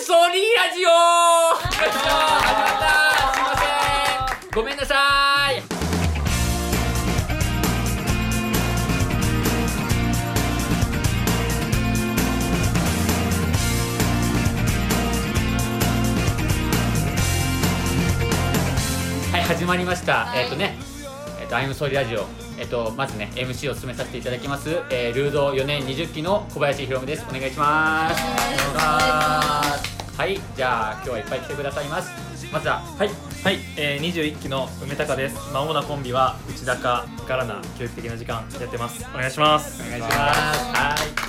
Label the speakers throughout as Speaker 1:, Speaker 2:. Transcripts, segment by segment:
Speaker 1: ソリーラジオ。よいしょ始まった。すいません。ごめんなさい。はい始まりました、
Speaker 2: はい。
Speaker 1: えっ、とね。えっ、とアイムソリーラジオえっ、とまずね MC を務めさせていただきます、えー、ルード4年20期の小林弘美ですお願いします
Speaker 2: お願いします
Speaker 1: はいじゃあ今日はいっぱい来てくださいますまずははい
Speaker 3: はい、えー、21期の梅高です。まあ主なコンビは内高、ガラナ、教育的な時間やってます。お願いします。
Speaker 1: お願いしますはい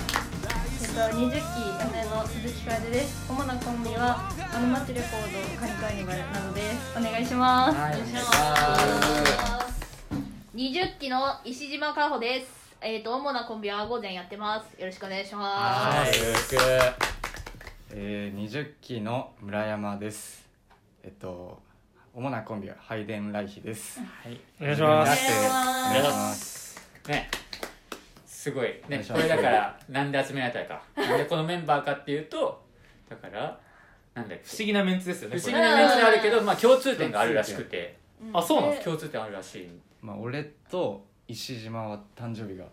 Speaker 2: えっと、20期4年の鈴木楓です。主なコンビは、アルマチレコード、カニカーニバルなどです。お願いします。
Speaker 1: はい
Speaker 2: お願いしま
Speaker 4: 20期の石島かほです。えっ、と主なコンビは午前やってます。よろしくお願いしま
Speaker 1: はいよろしく
Speaker 5: えー、20期の村山ですえっと主なコンビはハイデンライヒです
Speaker 1: はい
Speaker 3: お願いします。
Speaker 2: す。お願いし
Speaker 5: お願いし
Speaker 2: ま。
Speaker 5: ますす
Speaker 1: ねすごいねこれだからなんで集められたかなんでこのメンバーかっていうとだからなんだ
Speaker 3: 不思議なメンツですよね。
Speaker 1: 不思議なメンツあるけど、まあ、共通点があるらしくて
Speaker 3: あ、そうなんです
Speaker 1: 共通点あるらしい
Speaker 5: まあ俺と石島は誕生日が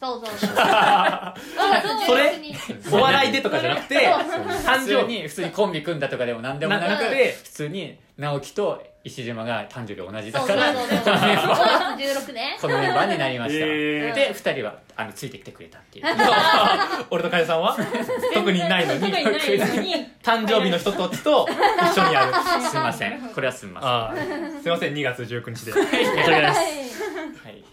Speaker 4: そうそうそう。
Speaker 3: それ
Speaker 4: に
Speaker 3: お笑いでとかじゃなくて、誕
Speaker 1: 普通
Speaker 3: 生日。
Speaker 1: に普通にコンビ組んだとかでも何でもなく
Speaker 3: ななくて
Speaker 1: 普通に直樹と石島が誕生日同じだ
Speaker 4: そうそう
Speaker 1: から
Speaker 4: そうそう。5月16ね。
Speaker 1: このメンバーになりました、
Speaker 3: えー。
Speaker 1: で2人はあのついてきてくれたっていう。
Speaker 3: 俺とかやさんは？特にないのに、
Speaker 2: 特にないのに、
Speaker 3: 誕生日の人たちと一緒にやる。
Speaker 1: すいません。これはすみません。
Speaker 3: あー。すいません、2月19日で。申し訳ない。です。
Speaker 1: はい、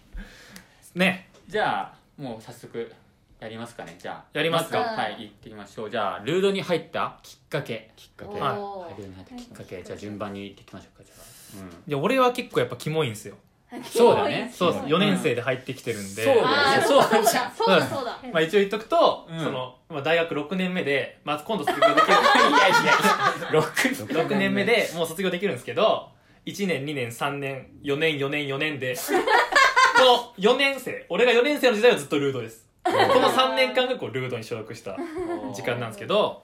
Speaker 3: ね。
Speaker 1: じゃあもう早速やりますかね。じゃあ
Speaker 3: やりますか？
Speaker 1: ずははい行ってみましょう。じゃあルードに入ったきっかけ。
Speaker 5: きっかけ。
Speaker 3: はい。
Speaker 4: おー
Speaker 1: ルードに入ったきっかけ。じゃあ順番に行ってきましょうか。じゃあ、うん、
Speaker 3: いや、俺は結構やっぱキモいんですよ。
Speaker 1: そうだね。
Speaker 3: そうです。4年生で入ってきてるんで。
Speaker 1: そうだよね。
Speaker 4: あーそうだそうだそうだ。
Speaker 3: まあ一応言っとくと、
Speaker 1: うん。
Speaker 3: その、まあ大学6年目で、まあ今度卒業できる。
Speaker 1: いやいやいや。6
Speaker 3: 6年目でもう卒業できるんですけど1年2年3年4年4年4年で。この4年生俺が4年生の時代はずっとルードですこの3年間がこうルードに所属した時間なんですけど、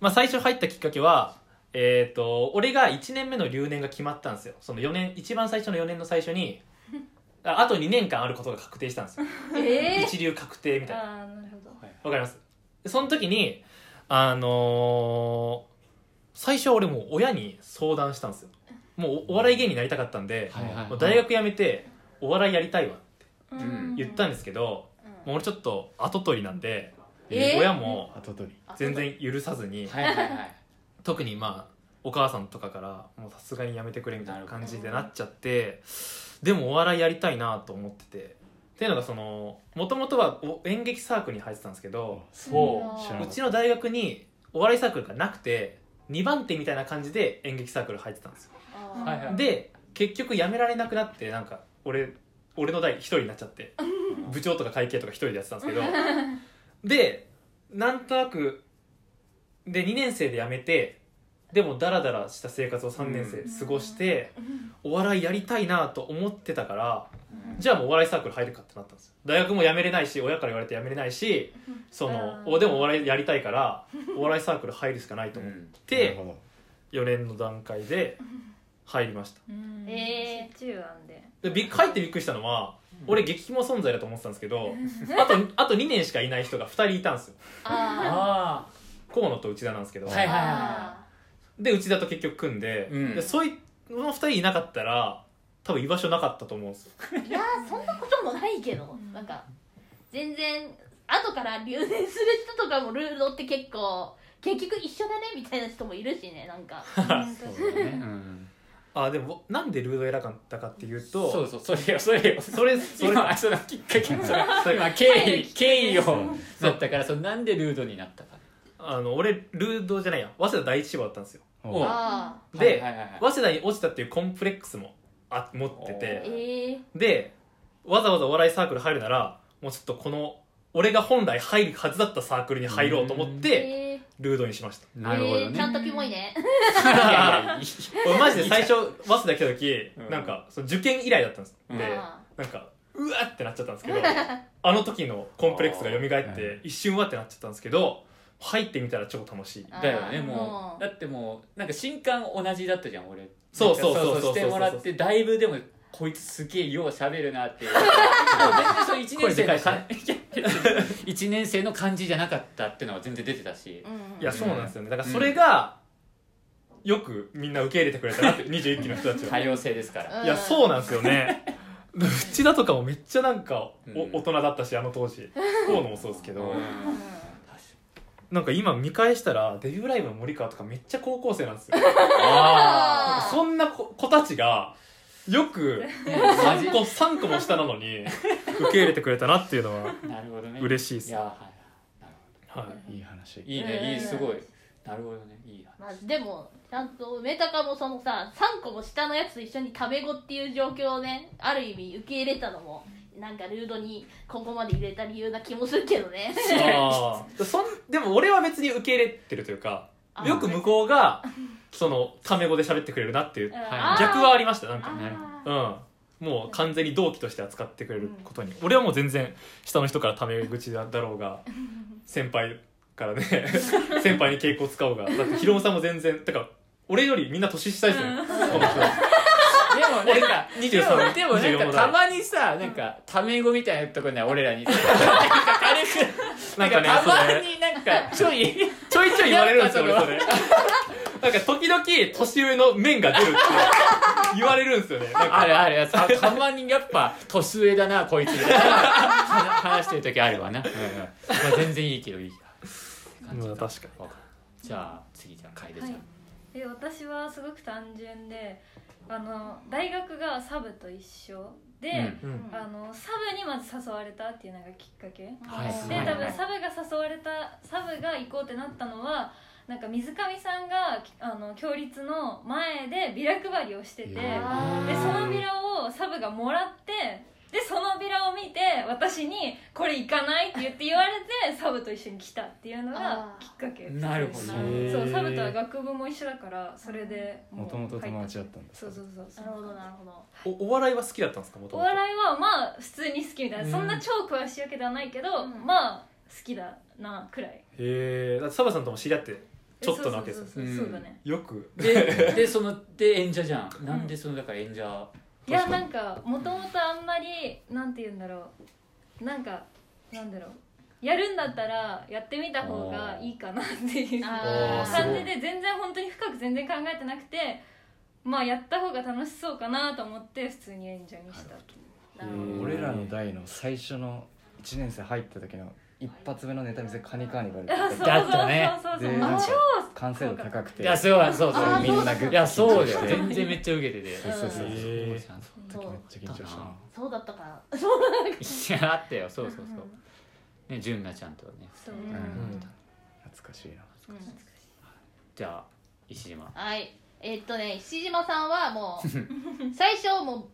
Speaker 3: まあ、最初入ったきっかけはえっ、と俺が1年目の留年が決まったんですよ。その4年一番最初の4年の最初に ああと2年間あることが確定したんですよ。
Speaker 4: え
Speaker 3: 一流確定みたいな。
Speaker 2: あーなるほど。
Speaker 3: わかります？でその時にあのー最初は俺もう親に相談したんですよ。もうおお笑い芸人になりたかったんで、
Speaker 1: はいはいはい。
Speaker 3: もう大学辞めてお笑いやりたいわって
Speaker 1: ん。
Speaker 3: 言ったんですけど、もう俺ちょっと後取りなんで、
Speaker 4: えー？
Speaker 3: 親も
Speaker 5: 後取り。
Speaker 3: 全然許さずに、
Speaker 1: はいはいはい。
Speaker 3: 特にまあお母さんとかからもうさすがにやめてくれみたいな感じでなっちゃってでもお笑いやりたいなと思ってて。っていうのがそのもともとはお演劇サークルに入ってたんですけど
Speaker 1: そう。
Speaker 5: 知らなかっ
Speaker 3: うちの大学にお笑いサークルがなくて2番手みたいな感じで演劇サークル入ってたんですよ。
Speaker 4: あー。
Speaker 1: はいはい
Speaker 3: で結局辞められなくなってなんか俺俺の代一人になっちゃって部長とか会計とか一人でやってたんですけど でなんとなくで2年生で辞めてでもダラダラした生活を3年生過ごして、お笑いやりたいなと思ってたから、じゃあもうお笑いサークル入るかってなったんです。よ大学も辞めれないし親から言われて辞めれないしその
Speaker 2: うん
Speaker 3: おでもお笑いやりたいからお笑いサークル入るしかないと思っ
Speaker 5: なる
Speaker 3: て
Speaker 5: ほど。
Speaker 3: 4年の段階で入りました。
Speaker 2: うん。
Speaker 4: えー。
Speaker 2: 中案で。
Speaker 3: でびっ入ってびっくりしたのは俺激キモ存在だと思ってたんですけどあとあと2年しかいない人が2人いたんですよ。
Speaker 4: あ
Speaker 1: あ
Speaker 3: 河野と内田なんですけど、
Speaker 1: はいはい
Speaker 4: あ
Speaker 3: で内田と結局組んで,、
Speaker 1: うん。
Speaker 3: でそういその2人いなかったら多分居場所なかったと思うんですよ。
Speaker 4: ーいやーそんなこともないけどなんか全然後から留年する人とかもルールって結構結局一緒だねみたいな人もいるしねなんか。
Speaker 1: そうだね。うん
Speaker 3: あでもなんでルードを選んだかっていうと
Speaker 1: そうそうそれよそれよ。
Speaker 3: それそれ。
Speaker 1: 今そのきっかけそれ
Speaker 3: それ
Speaker 1: 今経緯 経緯をだったからそのなんでルードになったか。
Speaker 3: あの俺ルードじゃないや。早稲田第一志望だったんですよ。
Speaker 1: お
Speaker 4: ああ
Speaker 3: で、
Speaker 1: はいはいはい
Speaker 3: 早稲田に落ちたっていうコンプレックスもあ持ってて。
Speaker 4: ええ
Speaker 3: でわざわざお笑いサークル入るならもうちょっとこの俺が本来入るはずだったサークルに入ろうと思って
Speaker 4: え
Speaker 3: ルードにしました。
Speaker 1: なるほどね。
Speaker 4: えーちゃんとキモいね。
Speaker 3: 俺マジで最初早稲田来た時、
Speaker 1: うん。
Speaker 3: なんかその受験以来だったんです、
Speaker 1: うん。
Speaker 3: で
Speaker 4: あ
Speaker 3: なんかうわってなっちゃったんですけど あの時のコンプレックスが蘇って
Speaker 5: うん。
Speaker 3: 一瞬うわってなっちゃったんですけど入ってみたら超楽しい。
Speaker 1: だよねも
Speaker 4: もう。
Speaker 1: うだってもうなんか新刊同じだったじゃん俺。
Speaker 3: そうそうそうそう
Speaker 1: してもらってだいぶでもこいつすげえよう喋るなっていう。もう全然その1年生のか1年生の感じじゃなかったっていうのは全然出てたし。
Speaker 4: うん
Speaker 3: いやそうなんですよね。だからそれがよくみんな受け入れてくれたなって21期の人たちは。
Speaker 1: 多様性ですから。
Speaker 3: いやそうなんですよね。内田とかもめっちゃなんかお
Speaker 1: うん。
Speaker 3: 大人だったしあの当時。河野もそうですけど。
Speaker 1: うん。
Speaker 3: なんか今見返したらデビューライブの森川とかめっちゃ高校生なんですよ。
Speaker 1: あ
Speaker 4: あー。
Speaker 3: そんな子子たちがよく
Speaker 1: マジ
Speaker 3: 3個 ,3 個も下なのに受け入れてくれたなっていうのは
Speaker 1: あなるほどね。
Speaker 3: 嬉しいです。
Speaker 1: いやはい。なるほ
Speaker 3: はい。
Speaker 5: いい話。
Speaker 1: どいいね。いいすごい。なるほどね。いいや
Speaker 4: まあ、でもちゃんとメタカもそのさ3個も下のやつと一緒にタメ語っていう状況をねある意味受け入れたのもなんかルードにここまで入れた理由な気もするけどね。
Speaker 3: そんでも俺は別に受け入れてるというか
Speaker 4: あ
Speaker 3: よく向こうがそのタメ語で喋ってくれるなっていう
Speaker 1: はい。
Speaker 3: 逆はありましたなんか。
Speaker 4: あ
Speaker 3: うん。もう完全に同期として扱ってくれることに、俺はもう全然下の人からタメ口だろうが先輩からね 先輩に稽古使おうが。だってヒロムさんも全然てか俺よりみんな年下ですねこの人
Speaker 1: でもなんか
Speaker 3: 23
Speaker 1: でもでもなん
Speaker 3: 24
Speaker 1: かたまにさなんかタメ語みたいなところには俺らになんか軽く
Speaker 3: なん
Speaker 1: たまになんかちょい
Speaker 3: ちょいちょい言われるんですよ俺
Speaker 1: なんか
Speaker 3: それなんか時々年上の面が出るって言われるんですよね
Speaker 1: あるある。たたまにやっぱ年上だなこいつみたいな話話してる時あるわな、うんうん。まあ、全然いいけどいいや感じ
Speaker 3: うん確か
Speaker 1: わかるじゃあ次じゃあ楓ちゃん、
Speaker 2: はい。で私はすごく単純であの大学がサブと一緒で、
Speaker 3: に、うん。
Speaker 2: あのサブにまず誘われたっていうのがきっかけ。
Speaker 1: はい。
Speaker 2: で多分サブが誘われたサブが行こうってなったのはなんか水上さんがあの共立の前でビラ配りをしててでそのビラをサブがもらってでそのビラを見て私に「これ行かない?」って言って言われてサブと一緒に来たっていうのがきっかけ。
Speaker 1: なるほど
Speaker 2: そう。サブとは学部も一緒だからそれでう
Speaker 5: もともと友達だったんです
Speaker 2: そうそうそうそう。
Speaker 4: なるほどなるほど
Speaker 3: おお笑いは好きだったんですか？もともと
Speaker 2: お笑いはまあ普通に好きみたいな、
Speaker 3: うん。
Speaker 2: そんな超詳しいわけではないけど、
Speaker 4: うん。
Speaker 2: まあ好きだなくらい。
Speaker 3: へえだってサバさんとも知り合ってちょっとなわけですよ。
Speaker 2: ね。
Speaker 3: よく
Speaker 1: ででそので演者じゃん。なんでそのだから演者
Speaker 2: いやなんかもともとあんまりなんて言うんだろう。なんかなんだろうやるんだったらやってみた方がいいかなっていう感じで全然本当に深く全然考えてなくてまあやった方が楽しそうかなと思って普通に演者にした。
Speaker 5: 俺らの代の最初の1年生入った時の一発目のネタ見せカニカーニバルだった
Speaker 1: ね。
Speaker 2: そうそうそう。
Speaker 5: でなんか
Speaker 2: 超
Speaker 5: 完成度高くて。
Speaker 1: いやそうそうそう。
Speaker 5: みんなグッ
Speaker 1: いやそうだよ全然めっちゃ受けてて。
Speaker 5: そうそうそう
Speaker 3: へー。
Speaker 4: そう
Speaker 5: めっちゃ緊張した。な。
Speaker 4: そうだったか
Speaker 1: いやあったよ。そうそうそう。ね純奈ちゃんとね
Speaker 2: そう。
Speaker 5: うん。
Speaker 3: うん。
Speaker 5: 懐かしいな。
Speaker 4: うん
Speaker 1: じゃあ石島。
Speaker 4: はい。えっとね石島さんはもう 最初もう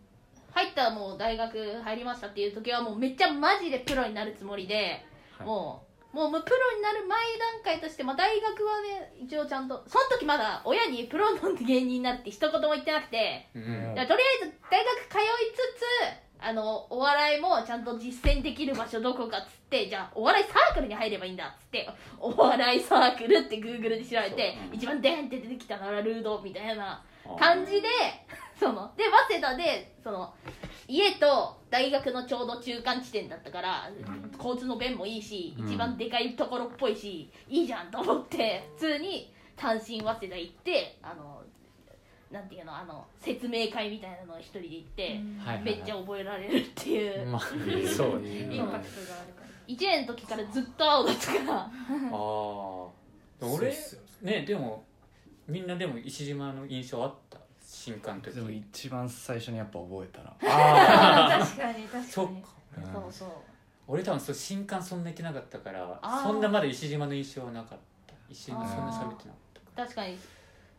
Speaker 4: 入ったらもう大学入りましたっていう時はもうめっちゃマジでプロになるつもりで、
Speaker 1: はい。
Speaker 4: もうもうプロになる前段階として、まあ、大学はね一応ちゃんとその時まだ親にプロの芸人になるって一言も言ってなくて
Speaker 1: うん。
Speaker 4: とりあえず大学通いつつあのお笑いもちゃんと実践できる場所どこかっつってじゃあお笑いサークルに入ればいいんだっつってお笑いサークルってグーグルで調べて
Speaker 1: そう。
Speaker 4: 一番デーンって出てきたのはルードみたいな感じでそので早稲田でその家と大学のちょうど中間地点だったから、交通の便もいいし
Speaker 1: うん。
Speaker 4: 一番でかいところっぽいし、いいじゃんと思って普通に単身早稲田行ってあのなんていうのあの説明会みたいなのを一人で行って、
Speaker 1: はいはいはい。
Speaker 4: めっちゃ覚えられるっていう、
Speaker 1: まあ そうね。
Speaker 2: インパクトがあるから。
Speaker 4: 1年の時からずっと青だったから。
Speaker 1: ああ俺
Speaker 3: そうっすよ。
Speaker 1: ねでもみんなでも石島の印象あった？新刊の時
Speaker 5: でも一番最初にやっぱ覚えたな。
Speaker 1: あ あ
Speaker 2: 確かに確かに。
Speaker 1: そっか。
Speaker 5: うん
Speaker 4: そうそう。
Speaker 1: 俺多分そう新刊そんな言ってなかったからそんなまだ石島の印象はなかった。石島そんな喋ってなかっ
Speaker 4: 確かに。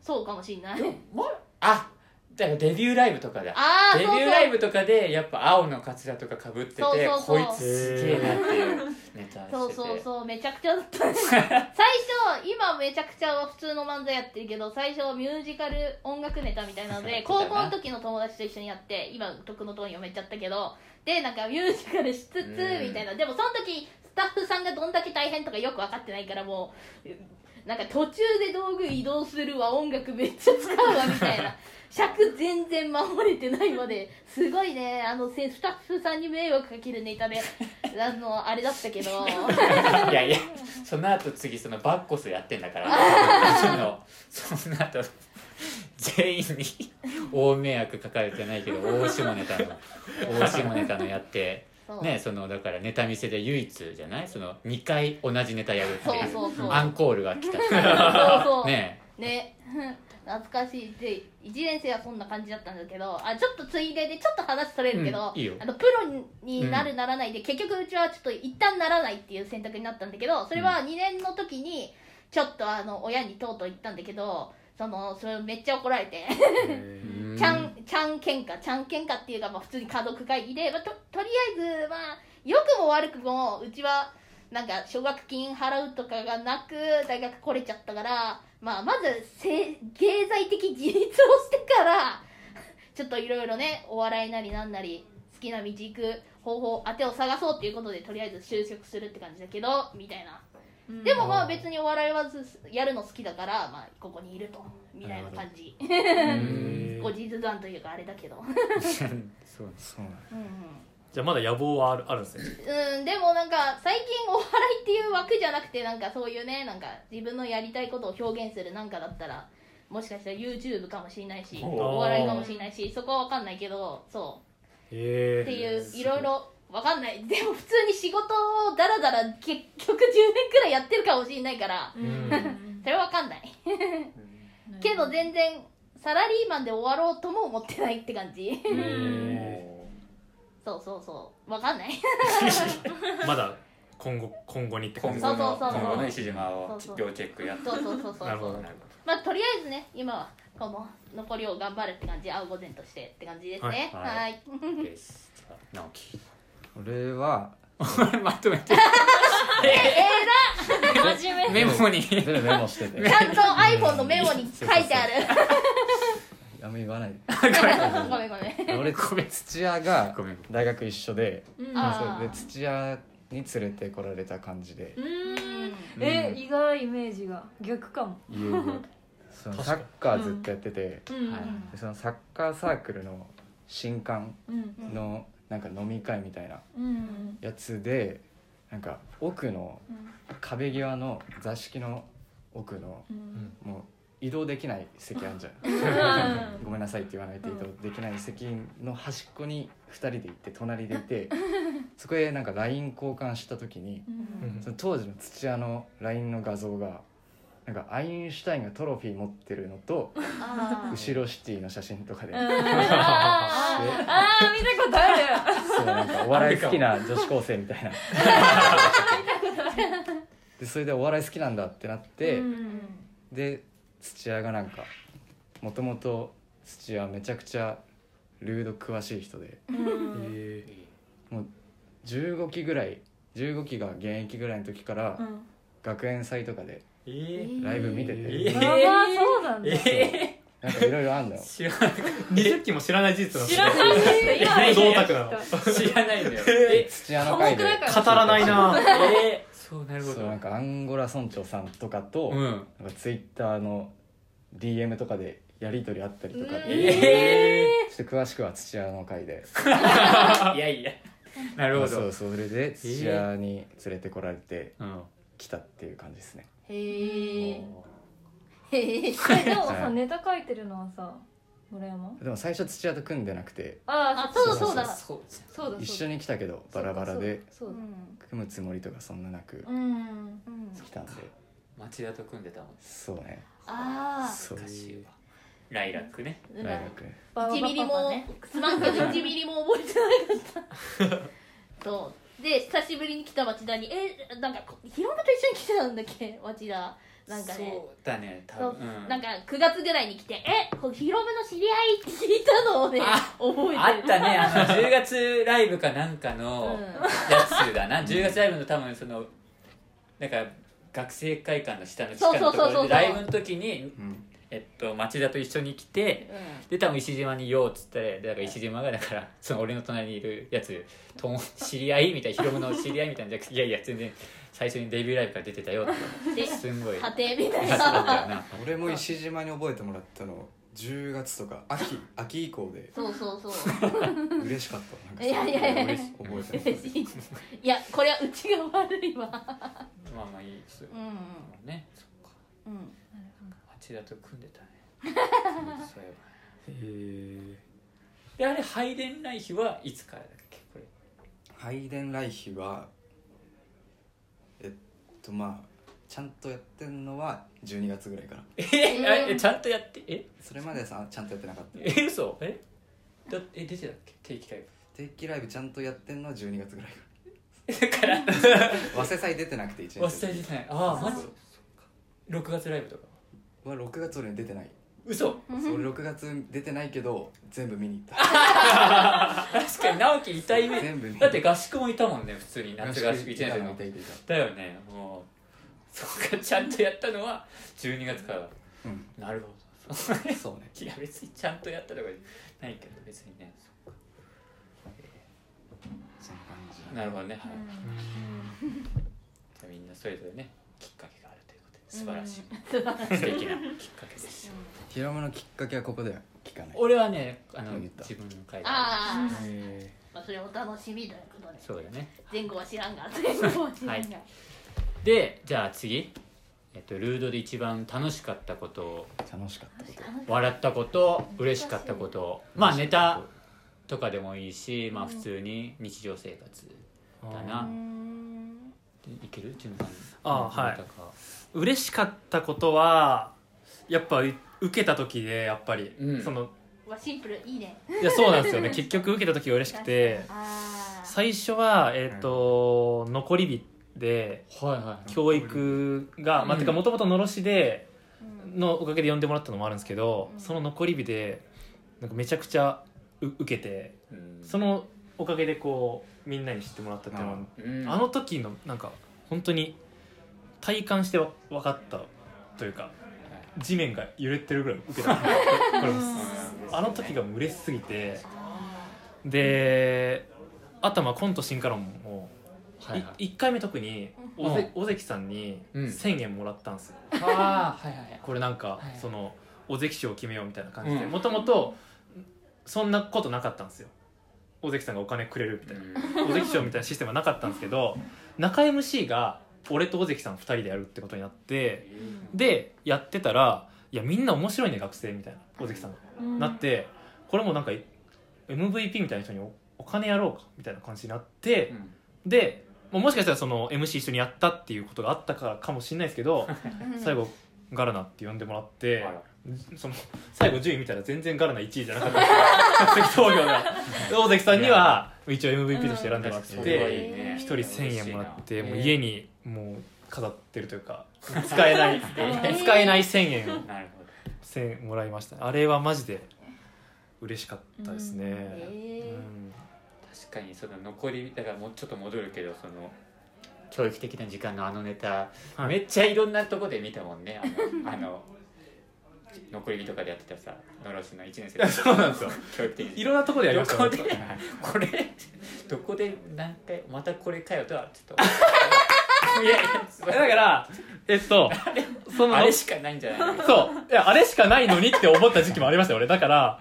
Speaker 4: そうかもしんない。
Speaker 1: たでもまあだからデビューライブとかだ。
Speaker 4: ああ
Speaker 1: デビューライブとかでやっぱ青のカツラとかかぶっててこいつすげえなっていうネタしてて。
Speaker 4: そうそうそうめちゃくちゃだった最初今めちゃくちゃ普通の漫才やってるけど最初はミュージカル音楽ネタみたいなので高校の時の友達と一緒にやって今徳のトーン読めちゃったけどでなんかミュージカルしつつ
Speaker 1: うん
Speaker 4: みたいな。でもその時スタッフさんがどんだけ大変とかよく分かってないからもうなんか途中で道具移動するわ音楽めっちゃ使うわみたいな尺全然守れてないまですごいねあのせスタッフさんに迷惑かけるネタで あのあれだったけど。
Speaker 1: いやいやその後次そのバッコスやってんだから。そのその後全員に大迷惑かかれてないけど大下ネタの大下ネタのやって。ねそのだからネタ見せで唯一じゃない？その2回同じネタやるっていう。
Speaker 4: そうそうそう。
Speaker 1: アンコールが来た。
Speaker 4: そうそう。
Speaker 1: ね。
Speaker 4: ね懐かしいで1年生はそんな感じだったんだけどあちょっとついででちょっと話それるけど、
Speaker 1: うんいいよ。
Speaker 4: あのプロになるならないで、結局うちはちょっと一旦ならないっていう選択になったんだけどそれは2年の時にちょっとあの親にとうとう言ったんだけどそのそれめっちゃ怒られて。
Speaker 1: うん
Speaker 4: ちゃんちゃん喧嘩ちゃん喧嘩っていうか、まあ、普通に家族会議で、まあ、ととりあえずまあ良くも悪くもうちはなんか奨学金払うとかがなく大学来れちゃったから、まあ、まずせ経済的自立をしてから ちょっといろいろねお笑いなりなんなり好きな道行く方法当てを探そうっていうことでとりあえず就職するって感じだけどみたいな。でもまあ別にお笑いはずやるの好きだから、まあ、ここにいるとみたいな感じ。
Speaker 3: へー
Speaker 4: 後日談というかあれだけど。
Speaker 1: そう
Speaker 5: そうなん
Speaker 4: うん
Speaker 3: じゃあまだ野望はあるあるんですね。
Speaker 4: うん、うん、でもなんか最近お笑いっていう枠じゃなくてなんかそういうねなんか自分のやりたいことを表現するなんかだったらもしかしたら YouTube かもしれないし
Speaker 1: お
Speaker 4: 笑いかもしれないしそこは分かんないけどそう。
Speaker 3: へえ
Speaker 4: っていういろいろ分かんない。でも普通に仕事をだらだら結局10年くらいやってるかもしれないから
Speaker 2: うん。
Speaker 4: それは分かんない。けど全然サラリーマンで終わろうとも思ってないって感じそうそうそう。分かんない。
Speaker 3: まだ今後今後にって感じ。
Speaker 1: 今後の
Speaker 4: そうそうそう。
Speaker 1: 今後の石島を
Speaker 4: そうそう
Speaker 1: 要チェックやって。
Speaker 4: そうそうそうそう
Speaker 3: なるほど
Speaker 1: なる
Speaker 4: まあとりあえずね今はこの残りを頑張るって感じ青御前としてって感じですね。
Speaker 1: はい
Speaker 4: はい。
Speaker 1: ほどです。さあ直樹。
Speaker 5: 俺は
Speaker 1: まとめて
Speaker 2: 真面目。
Speaker 1: メモに。
Speaker 5: メモしてて。
Speaker 4: ちゃんと iPhone のメモに書いてある
Speaker 5: あんま言わないで。
Speaker 4: ごめんごめん。
Speaker 5: 俺土屋が
Speaker 1: ごめん
Speaker 5: 大学一緒で
Speaker 2: うん。
Speaker 4: あ
Speaker 5: そうで土屋に連れてこられた感じで。
Speaker 2: うーん。え意外イメージが逆かも。
Speaker 5: いよいよそのサッカーずっとやってて、
Speaker 2: うん。
Speaker 1: はい
Speaker 5: でそのサッカーサークルの新刊
Speaker 2: うん。
Speaker 5: のなんか飲み会みたいな
Speaker 2: うん。
Speaker 5: やつでなんか奥の壁際の座敷の奥の
Speaker 2: うん。
Speaker 5: もう移動できない席あんじゃん。
Speaker 2: うん。
Speaker 5: ごめんなさいって言わないと移動できない席の端っこに2人で行って隣でいてそこでなんか LINE 交換した時に
Speaker 2: うん。
Speaker 5: その当時の土屋の LINE の画像がなんかアインシュタインがトロフィー持ってるのと
Speaker 4: あ
Speaker 5: 後ろシティの写真とかで。
Speaker 2: うん。あー。あー見たことある。
Speaker 5: そうなんかお笑い好きな女子高生みたいな。でそれでお笑い好きなんだってなって、
Speaker 2: うん。
Speaker 5: で土屋がなんかもともと土屋はめちゃくちゃルード詳しい人で
Speaker 2: うん。
Speaker 3: へ
Speaker 5: もう15期ぐらい15期が現役ぐらいの時から
Speaker 2: うん。
Speaker 5: 学園祭とかで
Speaker 1: え
Speaker 5: ライブ見てて、
Speaker 1: え
Speaker 2: あまあそうなんだ。
Speaker 1: え
Speaker 5: なんかいろいろあんのよ。
Speaker 1: 知らない。
Speaker 3: 20期も知らない事実
Speaker 2: 知らない
Speaker 1: 知らないんだよ。え
Speaker 5: 土屋の会で。
Speaker 3: 語らないな。
Speaker 1: えそうなるほど。
Speaker 5: そうなんかアンゴラ村長さんとかと、
Speaker 1: うん。
Speaker 5: なんかツイッターの DM とかでやり取りあったりとか。で、
Speaker 1: え
Speaker 5: ちょっと詳しくは土屋の会で。
Speaker 1: ー いやいや。なるほど。
Speaker 5: そうそれで土屋に連れてこられて
Speaker 1: うん。
Speaker 5: 来たっていう感じですね。
Speaker 4: へえへえ
Speaker 2: え でもさネタ書いてるのはさ村山
Speaker 5: でも最初土屋と組んでなくて。
Speaker 2: あ
Speaker 4: あそうだそうだ
Speaker 1: そう
Speaker 2: そうだ。
Speaker 5: 一緒に来たけどバラバラで。組むつもりとかそんななく。
Speaker 2: うん。
Speaker 4: うん
Speaker 5: 来たんで。
Speaker 1: 町田と組んでたもん
Speaker 5: そうね。
Speaker 4: ああ
Speaker 5: そう。
Speaker 1: 昔はライラックね。
Speaker 5: 大学
Speaker 4: 1ミリも
Speaker 2: ね。
Speaker 4: すまんけど1ミリも覚えてなかった。そう。で久しぶりに来た町田にえなんかこヒロムと一緒に来てたんだっけ？町田なんかね。
Speaker 1: そうだね多分。う。ん。
Speaker 4: なんか9月ぐらいに来て「えこヒロムの知り合い?」って聞いたのをね
Speaker 1: あ
Speaker 4: 覚えてる。
Speaker 1: あったね。あの10月ライブかなんかの
Speaker 4: うん。
Speaker 1: やつだな。10月ライブの多分そのなんか学生会館の下の地下のとこ
Speaker 4: そうそうそう。そう
Speaker 1: ろでライブの時に
Speaker 5: うん。
Speaker 1: えっと町田と一緒に来てで多分石島にいようっつってでだから石島がだからその俺の隣にいるやつとも知り合いみたいなヒロムの知り合いみたいなじゃなくていやいや全然最初にデビューライブから出てたよって。
Speaker 4: です
Speaker 1: んごい。
Speaker 4: 家庭みたいな。
Speaker 1: な。
Speaker 5: 俺も石島に覚えてもらったの10月とか秋 秋以降で。
Speaker 4: そうそうそう。
Speaker 5: 嬉しかった。なんか
Speaker 4: いやいやいや。
Speaker 5: 嬉し覚えてる。
Speaker 4: 嬉しい。いやこれはうちが悪いわ。
Speaker 1: まあまあいいですよ。
Speaker 4: うん
Speaker 1: ねそっか。
Speaker 4: うん。
Speaker 1: 町田と組んでたね。そういえば。
Speaker 3: え
Speaker 1: であれ配電来日はいつからだっけ？これ。
Speaker 5: 配電来日はとまあちゃんとやってんのは12月ぐらいから。
Speaker 1: え
Speaker 4: え
Speaker 1: えちゃんとやってえ？
Speaker 5: それまでさちゃんとやってなかった。
Speaker 1: え嘘。え？だえ出てたっけ？定期ライ
Speaker 5: 定期ライブちゃんとやってんのは12月ぐらい
Speaker 1: ブだから。
Speaker 5: から早稲祭出てなくて1年
Speaker 1: 忘れてない。ああマジ？6月ライブとか。
Speaker 5: は6月俺出てない
Speaker 1: 嘘。
Speaker 5: そう俺6月出てないけど全部見に行っ
Speaker 1: 確かに直樹いたイメージ
Speaker 5: 全部見
Speaker 1: だって合宿もいたもんね普通に
Speaker 5: た
Speaker 1: 夏合宿1年生の。
Speaker 5: いたいた。いた
Speaker 1: だよねもう。そっかちゃんとやったのは12月から。
Speaker 5: うん。
Speaker 1: なるほど。そうね。
Speaker 5: そうね
Speaker 1: いや別にちゃんとやったとかないけど別にね。そっか
Speaker 5: そんな感じ
Speaker 1: なるほどねはい。
Speaker 3: ー
Speaker 1: じゃあみんなそれぞれねきっかけ素晴らしい。素敵なきっかけです。よ
Speaker 5: ヒロムのきっかけはここでは聞かない。
Speaker 1: 俺はねあの
Speaker 5: 言った。
Speaker 1: 自分の会
Speaker 4: ああ
Speaker 3: え
Speaker 4: まあそれお楽しみということで。
Speaker 1: そうだね。
Speaker 4: 前後は知らんが。前後は知らんが
Speaker 1: でじゃあ次。えっとルードで一番楽しかったこと。
Speaker 5: 楽しかったこと。
Speaker 1: 笑ったこと嬉しかったこと。まあネタとかでもいいしまあ普通に日常生活
Speaker 3: ー
Speaker 1: だな。
Speaker 4: うーん
Speaker 1: いける？順番。
Speaker 3: あはい嬉しかったことはやっぱう受けた時でやっぱり、
Speaker 1: うん。
Speaker 3: その
Speaker 4: わシンプルいいね。
Speaker 3: いやそうなんですよね。結局受けた時が嬉しくて。最初はえっ、と、残り日で
Speaker 1: はいはい
Speaker 3: 教育が、まあ、
Speaker 1: うん
Speaker 3: てかもともとのろしで
Speaker 4: うん。
Speaker 3: のおかげで呼んでもらったのもあるんですけど、
Speaker 4: うん。
Speaker 3: その残り日でなんかめちゃくちゃう受けて
Speaker 1: うん。
Speaker 3: そのおかげでこうみんなに知ってもらったっていうのは
Speaker 1: うん。
Speaker 3: あの時のなんか本当に体感してわ分かったというか地面が揺れてるぐらい受けた。あの時が嬉しすぎてであとはまあコント進化論も、
Speaker 1: はいはい。
Speaker 3: い1回目特に
Speaker 1: うん。
Speaker 3: 尾関さんに
Speaker 1: うん。
Speaker 3: 1000円もらったんですよ、これなんか、
Speaker 1: はい
Speaker 3: その尾関賞を決めようみたいな感じで
Speaker 1: うん。
Speaker 3: もともとそんなことなかったんですよ。尾関さんがお金くれるみたいな。尾関賞みたいなシステムはなかったんですけど中 MC が俺と尾関さん2人でやるってことになってでやってたら「いやみんな面白いね学生」みたいな尾関さんが、
Speaker 4: うん。
Speaker 3: なってこれもなんか MVP みたいな人におお金やろうかみたいな感じになって、
Speaker 1: うん。
Speaker 3: でももしかしたらその MC 一緒にやったっていうことがあったからかもしれないですけど最後ガラナって呼んでもらってその最後順位見たら全然ガラナ1位じゃなかったんですよ。客席投票が。で大関さんには一応 MVP として選んでもらって
Speaker 1: ね。
Speaker 3: 1人1000円もらってもう家にもう飾ってるというか使えない 使えない1000円を
Speaker 1: なるほど。
Speaker 3: 1000円もらいましたあれはマジで嬉しかったですね、
Speaker 4: え
Speaker 3: うん。
Speaker 1: 確かにその残りだからもうちょっと戻るけどその教育的な時間のあのネタ、
Speaker 3: はい。
Speaker 1: めっちゃいろんなとこで見たもんね。あの あの残り火とかでやってたさのろしの1年生
Speaker 3: そうなんですよ。
Speaker 1: 教育的に。
Speaker 3: いろんなところでやりました
Speaker 1: どこでこれどこで何回またこれかよとはちょっと いやい
Speaker 3: だ
Speaker 1: や
Speaker 3: からえっとその
Speaker 1: あれしかないんじゃない？
Speaker 3: そう。いやあれしかないのにって思った時期もありましたよ俺。だから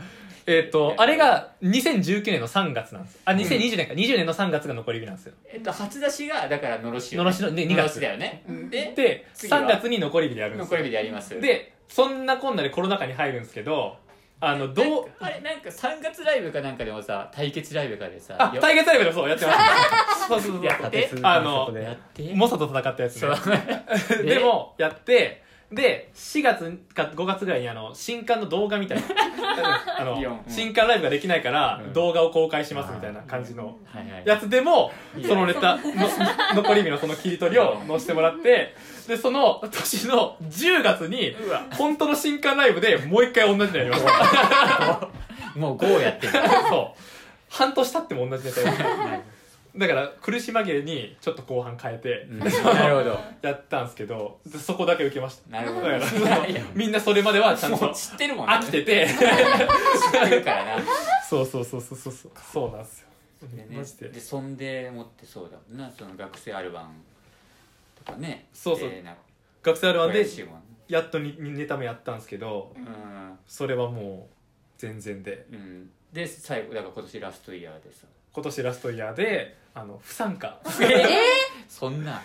Speaker 3: えっとあれが2019年の3月なんです。あ2020年か、20年の3月が残り日なんですよ。
Speaker 1: えっと初出しがだからのろしよね。
Speaker 3: のろしので2月。
Speaker 1: のろしだよね。で
Speaker 3: で
Speaker 1: 次は
Speaker 3: 3月に残り日でやるんです
Speaker 1: 残り
Speaker 3: よ
Speaker 1: 火でやります。
Speaker 3: でそんなこんなでコロナ禍に入るんですけどあのどう？
Speaker 1: あれなんか3月ライブかなんかでもさ対決ライブかでさ
Speaker 3: あ
Speaker 1: よ
Speaker 3: 対決ライブでそうやってます。そうそうそう
Speaker 1: やって？
Speaker 3: あの
Speaker 1: やって？
Speaker 3: モサと戦ったやつ
Speaker 1: そう。
Speaker 3: ねでもやってで4月か5月ぐらいにあの新刊の動画みたいな。あの新刊ライブができないから
Speaker 1: うん。
Speaker 3: 動画を公開しますみたいな感じのやつでも
Speaker 1: いいよ
Speaker 3: そのネタの残り日のその切り取りを載せてもらってでその年の10月に本当の新刊ライブでもう一回同じのやりました
Speaker 1: もう5やってる。
Speaker 3: そう。半年経っても同じネタやだから苦し紛れにちょっと後半変えて
Speaker 1: うん。なるほど。
Speaker 3: やったんですけどそこだけ受けました。
Speaker 1: なるほど。
Speaker 3: みんなそれまではちゃんと。
Speaker 1: 知ってるもんね。
Speaker 3: 飽きてて。
Speaker 1: 知ってるからな。
Speaker 3: そうそうそうそうそうそう。そうなんですよ。
Speaker 1: でね。
Speaker 3: マジで。
Speaker 1: でそんで持ってそうだもんな。その学生アルバムとかね。
Speaker 3: そうそう。
Speaker 1: でなんか
Speaker 3: 学生あるワンで
Speaker 1: 悔しいもん
Speaker 3: やっとにネタもやったんですけど
Speaker 1: うん。
Speaker 3: それはもう全然で。
Speaker 1: うん。で最後だから今年ラストイヤーでさ。
Speaker 3: 今年ラストイヤーであの不参加。
Speaker 1: そんな。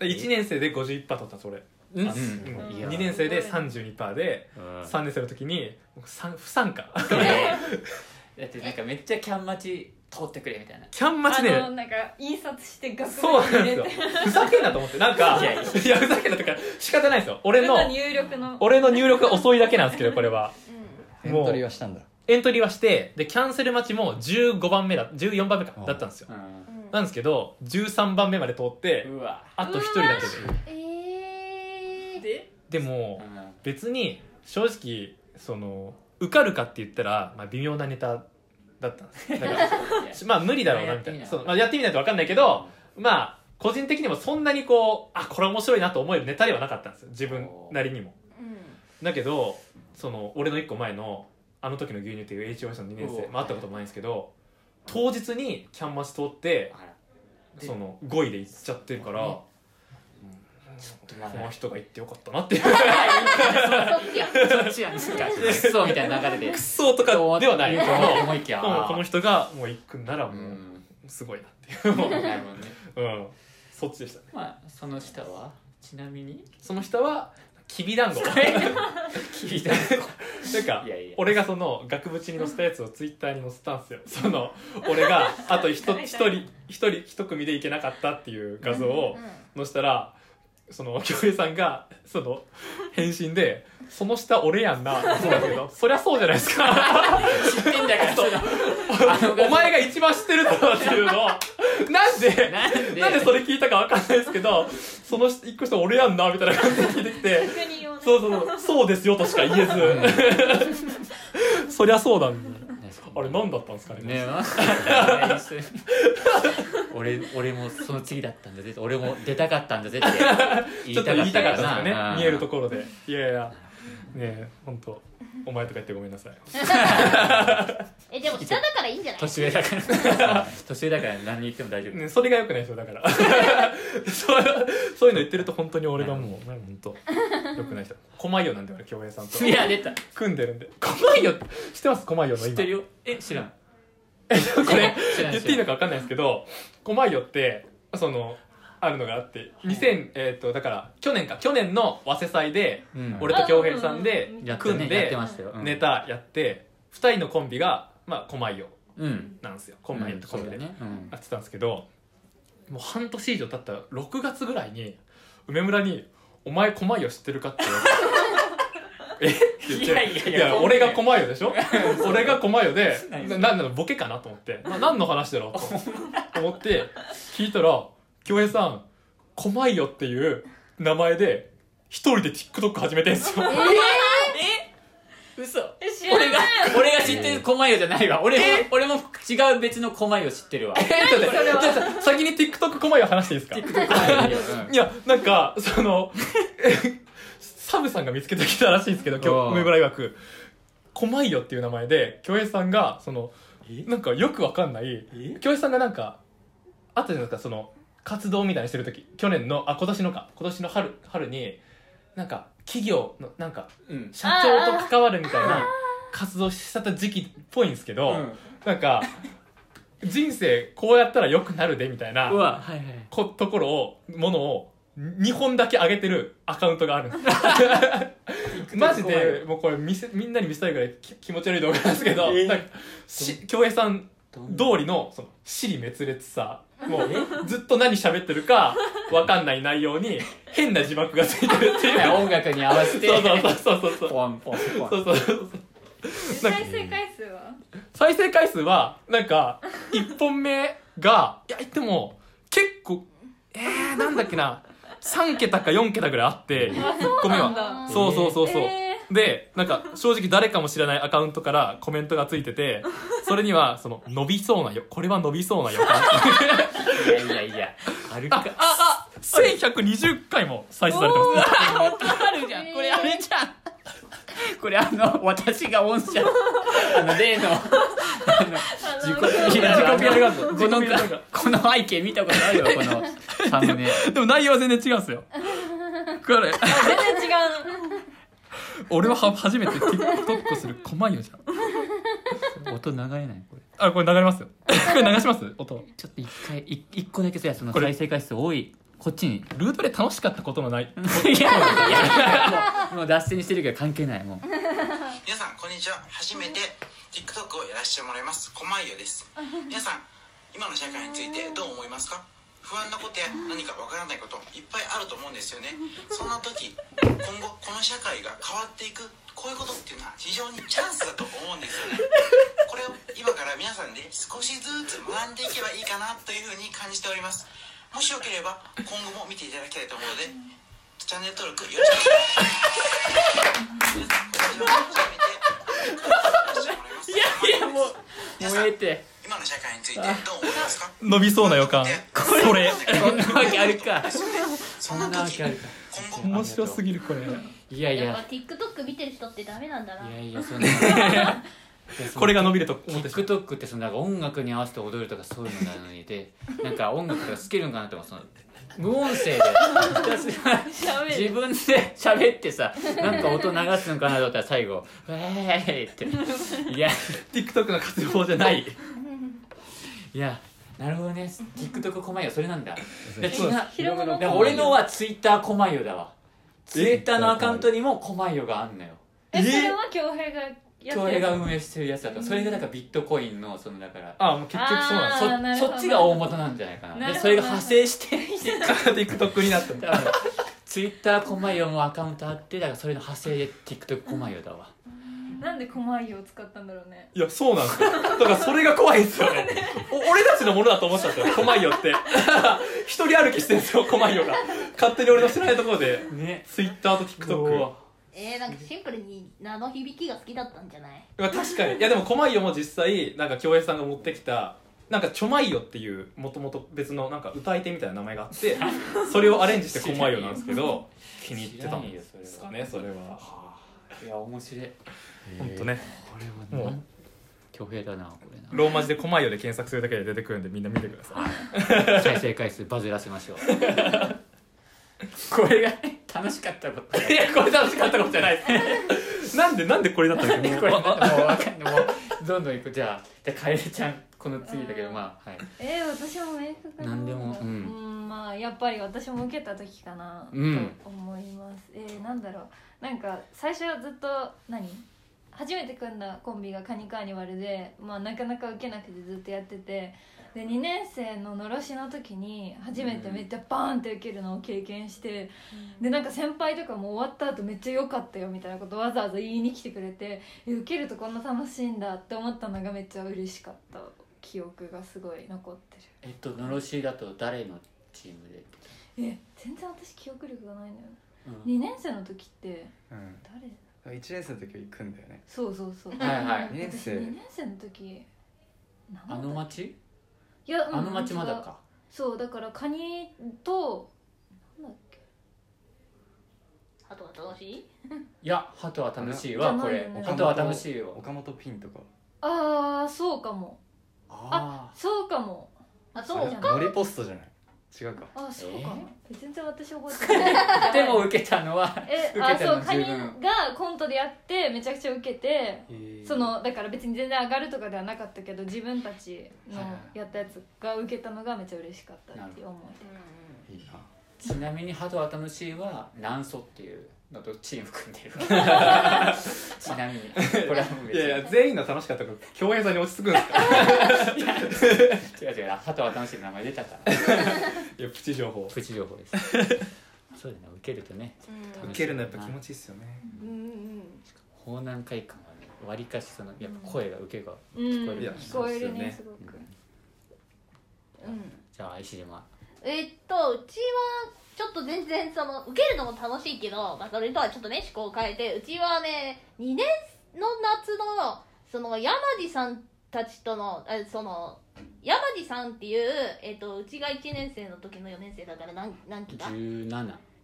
Speaker 3: 1年生で51%取ったそれ、
Speaker 1: うん。
Speaker 3: あ
Speaker 2: うん。
Speaker 3: うん。2年生で32%で
Speaker 1: うん。
Speaker 3: 3年生の時に僕さん不参加。
Speaker 1: だってなんかめっちゃキャン待ち通ってくれみたいな。
Speaker 3: キャン待ちね
Speaker 2: あのなんか印刷して学
Speaker 3: そうなんですよ。ふざけんなと思って。なんか
Speaker 1: いや
Speaker 3: いや。ふざけんなとか仕方ないですよ。俺の
Speaker 2: 入力の。
Speaker 3: 俺の入力が遅いだけなんですけどこれは。
Speaker 5: エントリーはしたんだ。
Speaker 3: エントリーはしてでキャンセル待ちも15番目だ14番目か
Speaker 5: あ
Speaker 3: だったんですよ。
Speaker 1: う
Speaker 3: なんですけど13番目まで通って
Speaker 1: んうわ。
Speaker 3: あと1人だけで。
Speaker 4: えー、
Speaker 1: で？
Speaker 3: でも
Speaker 1: うん。
Speaker 3: 別に正直その受かるかって言ったら、まあ、微妙なネタだったんです だからまあ無理だろうなみたいな。
Speaker 1: やってみない
Speaker 3: そう、まあ、やってみないと分かんないけどまあ個人的にもそんなにこうあこれ面白いなと思えるネタではなかったんですよ。自分なりにも。だけどその俺の1個前のあの時の牛乳っていう HOS の2年生、まあ、会ったこともないんですけど当日にキャンマス通ってその5位で行っちゃってるから、この
Speaker 1: だ
Speaker 3: 人が行ってよかったなっていう。
Speaker 4: そっちや
Speaker 1: そっちやんかそうみたいな流れで
Speaker 3: クソとかではない。
Speaker 1: 思いきや。
Speaker 3: この人がもう行くんならも
Speaker 1: う
Speaker 3: うん。すごいなっていう。もう
Speaker 1: なるほどね。
Speaker 3: うん。そっちでしたね。
Speaker 1: まあその下は？ちなみに？
Speaker 3: その下はきびだんご。
Speaker 1: 聞いた
Speaker 3: なんか
Speaker 1: いやいや。
Speaker 3: 俺がその額縁に載せたやつをツイッターに載せたんですよ。その俺があと一 一人一人一組でいけなかったっていう画像を載せたらその京平さんがその返信で「その下俺やんな」そうだけどそりゃそうじゃないですか。
Speaker 1: 知ってんだから。そのあの
Speaker 3: お前が一番知ってるだろうっていうの。をなんで
Speaker 1: なんで？
Speaker 3: なんでそれ聞いたかわかんないですけどその一個下俺やんなみたいな感じで聞いてきてそうそうそうそうですよとしか言えず。そりゃそうだんあれ何だったんですかね
Speaker 1: ね 俺俺もその次だったんだぜ俺も出たかったんだぜって言
Speaker 3: いたかった ですよね
Speaker 1: な
Speaker 3: 見えるところで。いやいやねえ本当お前とか言ってごめんなさい。
Speaker 4: えでも下だからいいんじゃない？
Speaker 1: 年上だから。年上だから何言っても大丈夫。
Speaker 3: ね、それがよくないですよだから。そうそういうの言ってると本当に俺がもうなんか本当よくない人。狛江なんで俺京平さんと。
Speaker 1: いや出た。
Speaker 3: 組んでるんで。狛江知ってます？狛江の今。
Speaker 1: 知ってるよ。え知らん。
Speaker 3: これ
Speaker 1: 知らん
Speaker 3: 言っていいのか分かんないですけど狛江ってそのあるのがあって2000えっ、とだから去年か去年の早稲祭で
Speaker 1: うん。
Speaker 3: 俺と京平さんで
Speaker 1: やった
Speaker 3: 組ん
Speaker 1: ねやっ
Speaker 3: で
Speaker 1: てましたよ。うん。
Speaker 3: ネタやって2人のコンビがまあ狛江
Speaker 1: うん。
Speaker 3: なんですよ。狛江ってコンビでやってたんですけどもう半年以上経った6月ぐらいに梅村に「お前狛江を知ってるか?」って言われて。え？って言って。
Speaker 1: いやいやいや。
Speaker 3: 俺が狛江でしょ？俺が狛江で
Speaker 1: 何
Speaker 3: ななんボケかなと思って。な何の話だろうと思って聞いたら京平さん狛江っていう名前で一人で TikTok 始めてんすよ。
Speaker 1: 嘘。
Speaker 2: え知らない
Speaker 1: 俺が俺が知ってる狛江じゃないわ。俺も俺も違う別の狛江を知ってるわ。
Speaker 3: えちょっと待ってじゃあ先に TikTok 狛江を話していいですか
Speaker 1: ？TikTok
Speaker 3: いや、なんか、その、サブさんが見つけてきたらしいんですけど、今日、梅村曰く、狛江っていう名前で、京平さんが、その、なんかよくわかんない、京平さんがなんか、あったじゃないですか、その、活動みたいにしてる時去年の、あ、今年のか、今年の春、春に、なんか、企業の、なんか、
Speaker 1: うん。
Speaker 3: 社長と関わるみたいな活動してた時期っぽいんですけど、
Speaker 1: うん。
Speaker 3: なんか、人生こうやったら良くなるでみたいな、
Speaker 1: うわはいはい。
Speaker 3: こところをものを2本だけ上げてるアカウントがあるんです。マジでもうこれ見せみんなに見せたいぐらいき気持ち悪い動画なんですけど、
Speaker 1: えー。
Speaker 3: なんかし京平さん通りのその尻滅裂さ。もう ずっと何喋ってるか分かんない内容に変な字幕がついてるっていう。
Speaker 1: 音楽に合わせて。
Speaker 3: そうそうそうそうそう。そう
Speaker 1: ポンポンポン。
Speaker 3: そうそうそう
Speaker 2: 再生回数は？
Speaker 3: 再生回数はなんか1本目がいや言っても結構えー、なんだっけな。3桁か4桁ぐらいあって1個目は
Speaker 2: なんだ。
Speaker 3: そうそうそうそう、
Speaker 2: え
Speaker 3: でなんか正直誰かも知らないアカウントからコメントがついててそれにはその伸びそうなよこれは伸びそうな予感
Speaker 1: いやいやいや。あるか。
Speaker 3: ああ1120回も再生されてます。
Speaker 1: あるじゃん。これあれじゃん。これあの私が御社あの例のあの自己このこの背景見たことあるよこのサムネ。
Speaker 3: でも内容は全然違うんですよ。これ。
Speaker 2: 全然違う
Speaker 3: 俺はは初めて TikTok する狛よじゃん。
Speaker 1: 音流れない？これ。
Speaker 3: あこれ流れますよ。これ流します？音。
Speaker 1: ちょっと一回い一個だけさその
Speaker 3: これ。
Speaker 1: 再生回数多い。こっちに。
Speaker 3: ルートで楽しかったことのない。
Speaker 1: いやいやもうもう脱線してるけど関係ないもう。
Speaker 6: 皆さんこんにちは。初めて TikTok をやらせてもらいます。こまいよです。皆さん今の社会についてどう思いますか？不安なことや何かわからないこといっぱいあると思うんですよね。そんな時今後この社会が変わっていくこういうことっていうのは非常にチャンスだと思うんですよね。これを今から皆さんで少しずつ学んでいけばいいかなというふうに感じております。もしよければ今後も見ていただきたいと思うのでチャンネル登録よろしくお願いします。い
Speaker 1: やいやもうもうえて
Speaker 6: 今の社会についてどう思いますか？
Speaker 3: 伸びそうな予感。それ。
Speaker 1: そんなわけあるか。
Speaker 6: そんな
Speaker 1: わ
Speaker 6: 時
Speaker 1: けあるか。
Speaker 6: 今後
Speaker 3: 面白すぎるこれ。
Speaker 1: いやいや。
Speaker 4: やっぱ TikTok 見てる人ってダメなんだな。い
Speaker 1: やいやそんな。
Speaker 3: これが伸びると思って
Speaker 1: TikTok ってそのなんか音楽に合わせて踊るとかそういうのなのにでなんか音楽とかつけるんかなとかその無音声で自分で喋ってさなんか音流すんかなと思ったら最後「ウェーイ!」って。いや。
Speaker 3: TikTok の活用法じゃない
Speaker 1: いやなるほどね。TikTok こまよそれなんだ。で
Speaker 3: そう
Speaker 1: 違う
Speaker 2: 広めの
Speaker 1: でも俺のは Twitter こまよだわ。Twitter のアカウントにもこまよがあんのよ。
Speaker 2: えそれは恭平がや
Speaker 1: 京
Speaker 2: ってる
Speaker 1: 平が運営してるやつだと。それがなんかビットコインのそのだから
Speaker 3: あもう結局そうなん
Speaker 2: あ
Speaker 3: で
Speaker 2: ーなるほど
Speaker 1: そそっちが大元なんじゃないかな。
Speaker 2: なるほど。
Speaker 1: でそれが派生して
Speaker 3: す TikTok になったんだ。
Speaker 1: だからツイッターコマヨのアカウントあってだからそれの派生で TikTok コマヨだわ
Speaker 2: なんで狛江を使ったんだろうね。
Speaker 3: いやそうなんですよ。だからそれが怖いですよね。お俺たちのものだと思ってたんですよ。狛よって。一人歩きしてるんですよ狛よが 勝手に俺の知らないところで。
Speaker 1: ね。
Speaker 3: Twitter と TikTok
Speaker 4: えー、なんかシンプルに名の響きが好きだったんじゃない？
Speaker 3: まあ確かに。いやでも狛よも実際なんか京平さんが持ってきたなんかちょまいよっていうもともと別のなんか歌い手みたいな名前があってそれをアレンジして狛よなんですけど気に入ってたんですかねそれは。い
Speaker 1: や面白い
Speaker 3: 本当ね。
Speaker 1: これは
Speaker 3: もう。
Speaker 1: 巨平だなこれな。
Speaker 3: ローマ字で狛よで検索するだけで出てくるんでみんな見てください。
Speaker 1: 再生回数バズらせましょう。これが。楽しかったこと。
Speaker 3: いやこれ楽しかったことじゃない。で すなんでなんでこれだったっけもう
Speaker 1: これもう分かんないもうどんどんいくじゃあじゃあカエルちゃんこの次だけどまあはい。
Speaker 2: えー、私も明確な
Speaker 1: なんでもう
Speaker 2: うんんまあやっぱり私も受けた時かな
Speaker 1: うん
Speaker 2: と思います、えー、なんだろう。なんか最初はずっと何？初めて組んだコンビがカニカーニバルで、まあ、なかなか受けなくてずっとやっててで2年生ののろしの時に初めてめっちゃバーンって受けるのを経験して、でなんか先輩とかも終わった後めっちゃ良かったよみたいなことわざわざ言いに来てくれてえ受けるとこんな楽しいんだって思ったのがめっちゃ嬉しかった記憶がすごい残って
Speaker 1: えっとのろしだと誰のチームで？
Speaker 2: るえ全然私記憶力がないのよ。
Speaker 1: うん。
Speaker 2: 2年生の時って
Speaker 5: うん。
Speaker 2: 誰？
Speaker 5: 1年生の時は行くんだよね。
Speaker 2: そうそうそう。
Speaker 1: はいはい。
Speaker 5: 二年生。
Speaker 2: 私2年生の時
Speaker 1: あの町？
Speaker 2: いや、うん
Speaker 1: あの町まだか。
Speaker 2: そうだからカニとなんだっけ？
Speaker 4: あとは楽しい？
Speaker 1: いや鳩は楽しい
Speaker 2: じ
Speaker 1: わこれ。鳩は楽しいよ。
Speaker 5: 岡本ピンとか。
Speaker 2: ああそうかも。
Speaker 1: あ
Speaker 2: そうかも。
Speaker 4: あそう
Speaker 2: じゃん
Speaker 5: ノリポストじゃない？違うか。
Speaker 2: あそうか。も、全然私覚えてない。
Speaker 1: あ でも受けたのは
Speaker 2: えあそうカニがコントでやってめちゃくちゃ受けて
Speaker 5: へー。
Speaker 2: そのだから別に全然上がるとかではなかったけど自分たちのやったやつが受けたのがめっちゃ嬉しかったっていう思い
Speaker 5: いいな
Speaker 1: ちなみに鳩は楽しいは南蘇っていうのとチーム組んでる。ちなみに。これはもう別に。
Speaker 3: いやいや全員の楽しかったこと京平さんに落ち着くんですか？
Speaker 1: 違う違う。鳩は楽しいの名前出たから
Speaker 3: いやプチ情報。
Speaker 1: プチ情報です。そうだね。受けるとね
Speaker 4: うん。
Speaker 3: 受けるのやっぱ気持ちいいっすよね。
Speaker 4: うん。うん
Speaker 1: 法南会館はねわりかしそのやっぱ声が受けが
Speaker 2: うん
Speaker 1: 聞こえる
Speaker 3: いや
Speaker 2: 聞こえるね
Speaker 3: す
Speaker 2: すごく
Speaker 4: うん
Speaker 1: じゃあ石島
Speaker 4: えーっとうちはちょっと全然その受けるのも楽しいけど、まあ、それとはちょっとね思考を変えてうちはね2年の夏のその山地さんたちとのあその山地さんっていう、えーっとうちが1年生の時の4年生だから何何期だ
Speaker 1: 17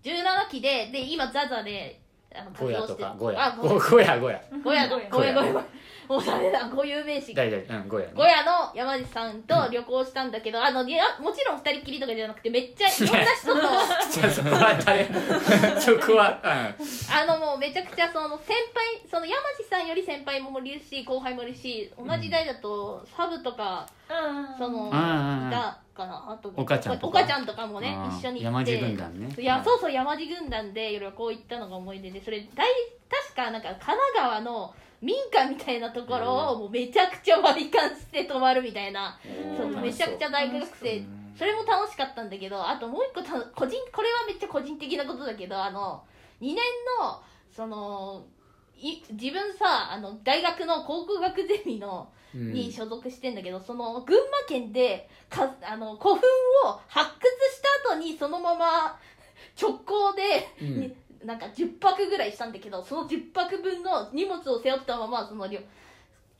Speaker 4: 17期でで今ザザであの
Speaker 1: ゴヤとかゴ
Speaker 4: あ
Speaker 1: ヤ
Speaker 4: ご
Speaker 1: ゴゴヤ。ゴヤ
Speaker 4: ゴヤ
Speaker 2: ゴヤ。
Speaker 4: ごめんごめんごめんもうダメだ固有名詞。
Speaker 1: 大体うんゴヤね。
Speaker 4: ゴヤの山地さんと旅行したんだけど、あのいやもちろん二人っきりとかじゃなくてめっちゃいろんな人と。
Speaker 1: じゃあそこは誰？そこは
Speaker 4: あのもうめちゃくちゃその先輩その山地さんより先輩もいるし後輩もいるし同じ代だとサブとか、そのい
Speaker 1: うん。
Speaker 4: たかなあと
Speaker 1: 岡ちゃんとか。
Speaker 4: 岡ちゃんとかもね
Speaker 1: うん
Speaker 4: 一緒に行
Speaker 1: 山地
Speaker 4: って
Speaker 1: 軍団ね。
Speaker 4: いやそうそう山地軍団で旅行行ったのが思い出でそれ大確かなんか神奈川の民家みたいなところをもうめちゃくちゃ割り勘して泊まるみたいな。そうめちゃくちゃ大学生。それも楽しかったんだけどあともう一個た個人これはめっちゃ個人的なことだけどあの2年のそのい自分さあの大学の考古学ゼミの
Speaker 1: うん。
Speaker 4: に所属してんだけど、その群馬県でかあの古墳を発掘した後にそのまま直行で、
Speaker 1: うん。
Speaker 4: になんか10泊ぐらいしたんだけどその10泊分の荷物を背負ったままそのりょ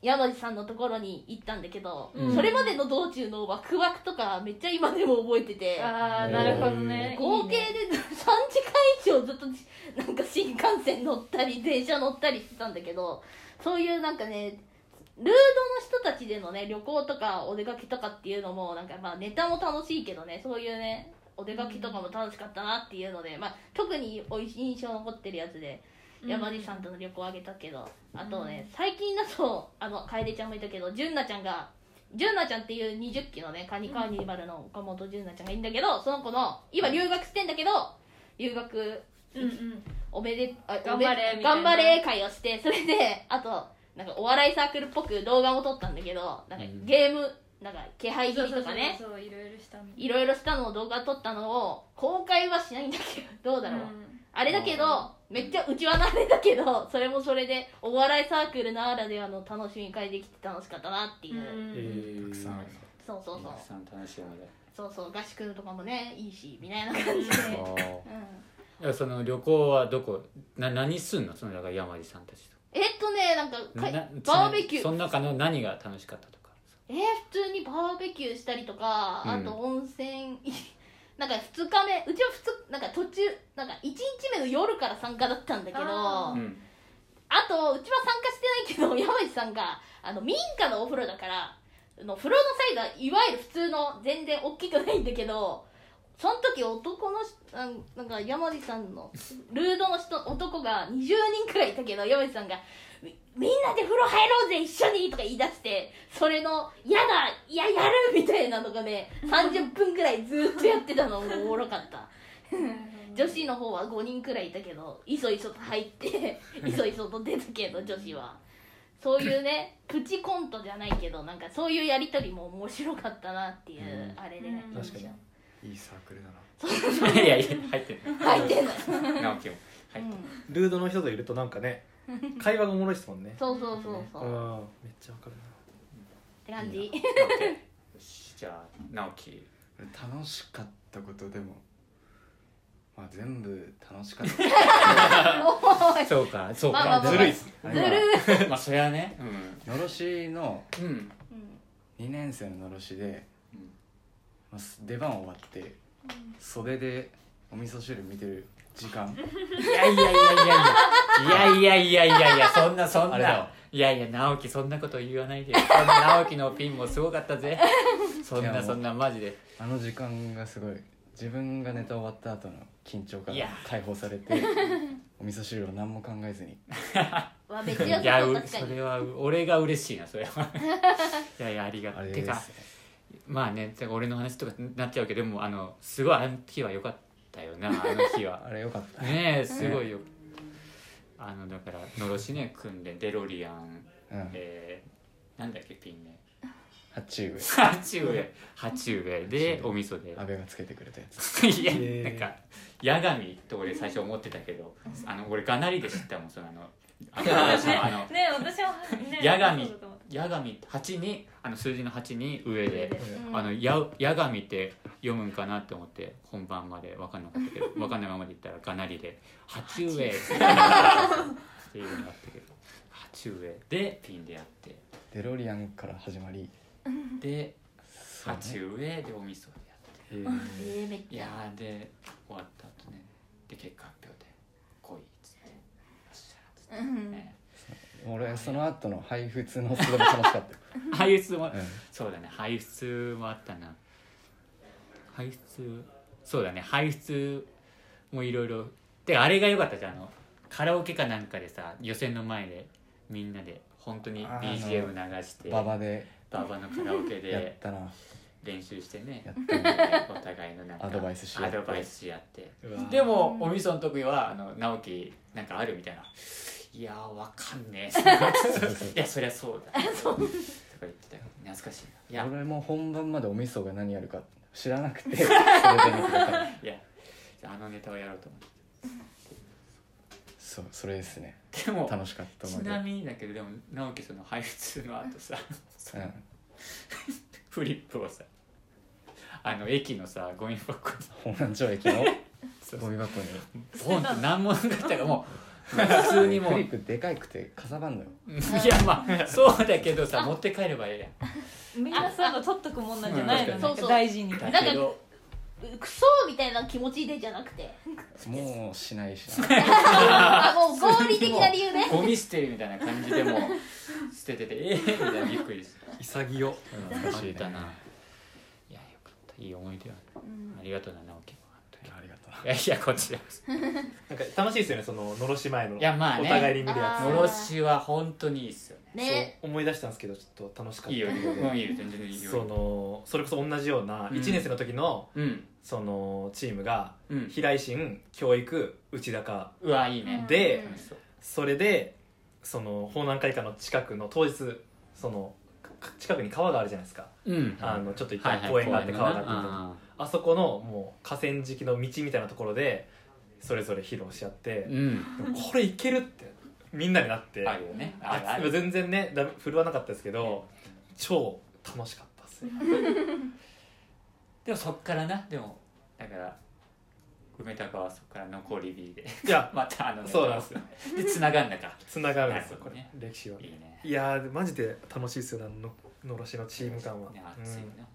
Speaker 4: 山地さんのところに行ったんだけど、
Speaker 1: うん。
Speaker 4: それまでの道中のワクワクとかめっちゃ今でも覚えてて。
Speaker 2: ああなるほどね。
Speaker 4: 合計で3時間以上ずっとなんか新幹線乗ったり電車乗ったりしてたんだけどそういうなんかねルードの人たちでのね旅行とかお出かけとかっていうのもなんかまあネタも楽しいけどねそういうねお出かけとかも楽しかったなっていうので、まあ、特におい印象残ってるやつで山地さんとの旅行あげたけど、あとね最近だとあの楓ちゃんもいたけど純奈ちゃんが純奈ちゃんっていう20期のねカニカーニバルの岡本純奈ちゃんがいるんだけどその子の今留学してんだけど留学
Speaker 2: うんうん。
Speaker 4: おめであ
Speaker 2: 頑張れ
Speaker 4: 頑張れ会をしてそれであとなんかお笑いサークルっぽく動画も撮ったんだけどなんか
Speaker 1: うん。
Speaker 4: ゲームなんか気配切りとかね。
Speaker 2: そうそうそういろいろしたの
Speaker 4: いろいろしたのを動画撮ったのを公開はしないんだけどどうだろう、
Speaker 2: うん。
Speaker 4: あれだけどめっちゃうちわのあれだけどそれもそれでお笑いサークルならではの楽しみ会できて楽しかったなっていう、
Speaker 2: うん。
Speaker 1: えー。
Speaker 5: たくさん
Speaker 4: そうそうそう
Speaker 1: たくさん楽しいので
Speaker 4: そうそう。合宿とかもねいいしみたいな感じで、うん、
Speaker 1: いやその旅行はどこ？な何すんの？そのだから山地さんたちと。
Speaker 4: えっとねなんかか
Speaker 1: な
Speaker 4: バーベキュー。
Speaker 1: その中の何が楽しかったとか
Speaker 4: えー、普通にバーベキューしたりとか、
Speaker 1: うん。
Speaker 4: あと温泉 なんか2日目うちは2なんか途中なんか1日目の夜から参加だったんだけどあとうちは参加してないけど 山地さんがあの民家のお風呂だからあの風呂のサイズはいわゆる普通の全然大きくないんだけどその時男の人なんなんか山地さんのルードの人男が20人くらいいたけど山地さんがみみんなで風呂入ろうぜ一緒にとか言い出してそれの「やだいややる!」みたいなのがね30分くらいずっとやってたの。もおもろかった。女子の方は5人くらいいたけどいそいそと入っていそいそと出たけど女子は。そういうねプチコントじゃないけどなんかそういうやり取りも面白かったなっていう、
Speaker 1: うん。
Speaker 4: あれで、
Speaker 2: うん。
Speaker 3: 確かに。
Speaker 5: いいサークルだな。
Speaker 1: いやいや入ってる
Speaker 4: 入ってんの、
Speaker 1: 直樹も。入って
Speaker 4: うん。
Speaker 3: ルードの人といるとなんかね 会話がおもろいですもんね。
Speaker 4: そうそうそうそう、っ
Speaker 3: うん。めっちゃわかる
Speaker 4: て感じ。
Speaker 1: じゃあ直樹。
Speaker 5: 楽しかったことでも。まあ全部楽しかった。
Speaker 1: そうかそうか、
Speaker 4: まあまあまあ
Speaker 3: ずるいっす。
Speaker 5: あ
Speaker 4: ずる
Speaker 5: 今
Speaker 1: まあそれはね
Speaker 5: のろしの
Speaker 1: うん。うん。
Speaker 4: うん
Speaker 5: 2年生ののろしで
Speaker 1: うん、
Speaker 5: まあ、出番終わって袖でお味噌汁見てる時間。
Speaker 1: いやいやいやいやいや。いやいやいやいやそんなそん
Speaker 5: あれだよ
Speaker 1: ないやいや直樹そんなこと言わないでよそんな直樹のピンもすごかったぜそん
Speaker 5: いやもう
Speaker 1: なそんなマジで
Speaker 5: あの時間がすごい自分がネタ終わった後の緊張から解放されてお味噌汁を何も考えずに
Speaker 4: わめっちゃ
Speaker 1: いや
Speaker 4: そ
Speaker 1: れは俺が嬉しいなそれはいやいやありが
Speaker 5: あれ
Speaker 1: とうてかまあねてか俺の話とかになっちゃうけどでもあのすごいあの日は良かったよなあの日は。
Speaker 5: あれよかった。
Speaker 1: ねえすごいよ。あのだからのろしね組んでデロリアン
Speaker 5: うん。
Speaker 1: えー、なんだっけピンね
Speaker 5: 鉢植え
Speaker 1: 鉢植え鉢植えでお味噌で。
Speaker 5: 安倍がつけてくれたやつ。
Speaker 1: いや、なんか八神と俺最初思ってたけどあの俺がなりで知ったもんそのあのあの
Speaker 2: ね私もね
Speaker 1: 八神八神八にあの数字の8に上で
Speaker 4: うん
Speaker 1: あのや八神って読むんかなって思って本番まで分かんなかったけど 分かんないままで言ったらがなりで「鉢植え」っていうのがあったけど鉢植えでピンでやって。
Speaker 5: デロリアンから始まり。
Speaker 1: で鉢植えでお味噌でやって。いやーで終わった後ね。で結果発表で来いっつって。よっしゃーっつって。
Speaker 4: うん。
Speaker 1: ね
Speaker 5: 俺その後の配布通のすごい楽しかったよ、
Speaker 1: 排出も
Speaker 5: うん。
Speaker 1: そうだね。排出もあったな。排出そうだね。排出もいろいろ。であれが良かったじゃん。あのカラオケかなんかでさ予選の前でみんなで本当に BGM 流して
Speaker 5: 馬場で。
Speaker 1: ババのカラオケ
Speaker 5: やっ
Speaker 1: で
Speaker 5: たな。
Speaker 1: 練習してね。
Speaker 5: やった
Speaker 1: お互いのなんか
Speaker 5: アドバイスし合って。
Speaker 1: でもおみその時はあの直樹なんかあるみたいな「いやーわかんねえ」い。やそりゃそうだ」とか言ってたよ。懐かしいな。いや。
Speaker 5: 俺も本番までお味噌が何やるか知らなくて それで
Speaker 1: いやあのネタをやろうと思って。
Speaker 5: そうそれですね。
Speaker 1: でも
Speaker 5: 楽しかった
Speaker 1: ちなみにだけどでも直樹その配布の後さ
Speaker 5: うん。
Speaker 1: フリップをさあの駅のさゴミ箱に。
Speaker 5: 本南町駅のゴミ箱に。
Speaker 1: ボンって何物だったかもう普通にもう。い
Speaker 5: フリップでかいくてかさばんのよ。
Speaker 1: やまあそうだけどさ持って帰ればええやん。
Speaker 2: みんなそういうの取っとくもんなんじゃないの、
Speaker 1: うん。
Speaker 2: なんか大事に。
Speaker 1: だけど
Speaker 4: クソみたいな気持ちでじゃなくて。
Speaker 5: もうしないしな。
Speaker 4: あもう合理的な理由ね。
Speaker 1: ゴミ捨てるみたいな感じでもう捨てててええみたいなびっくりして
Speaker 3: 潔
Speaker 5: 懐かしいね。
Speaker 1: あったな。いやよかった。いい思い出はありがとうな直樹いやいやこっちらこそ
Speaker 3: なんか楽しいですよねそののろし前の
Speaker 1: いやまあね。
Speaker 3: お互いに見るや
Speaker 4: あー
Speaker 1: のろしは本当にいいっすよね。
Speaker 3: つ
Speaker 4: ね。
Speaker 3: そう思い出したんですけどちょっと楽しかった。
Speaker 1: いいよいいよ全然いいよ。
Speaker 3: そのそれこそ同じような
Speaker 1: うん。
Speaker 3: 1年生の時の
Speaker 1: うん。
Speaker 3: そのチームが
Speaker 1: うん。
Speaker 3: 平井心教育内高
Speaker 1: うわいいね。
Speaker 3: で
Speaker 1: 楽しそう。
Speaker 3: それでその法南会館の近くの当日そのか近くに川があるじゃないですか。
Speaker 1: うん。
Speaker 3: あのちょっと一
Speaker 1: はいはい
Speaker 3: 回公園があって川があってみたいなあそこのもう河川敷の道みたいなところでそれぞれ披露し合って
Speaker 1: うん。
Speaker 3: でもこれいけるってみんなになって
Speaker 1: あるよね。あるあ
Speaker 3: 全然ねだ振るわなかったですけど超楽しかったですね。
Speaker 1: でもそっからなでもだから梅高はそっから残り B で。
Speaker 3: いや
Speaker 1: またあの
Speaker 3: そうなん ですよ
Speaker 1: で繋がんだか。
Speaker 3: つながるんですよこれ
Speaker 1: なる
Speaker 3: 歴史は。い
Speaker 1: いね。
Speaker 3: いやーマジで楽しいですよねあののろしのチーム感は、
Speaker 1: ね
Speaker 3: うん
Speaker 1: 熱いな
Speaker 3: 熱いな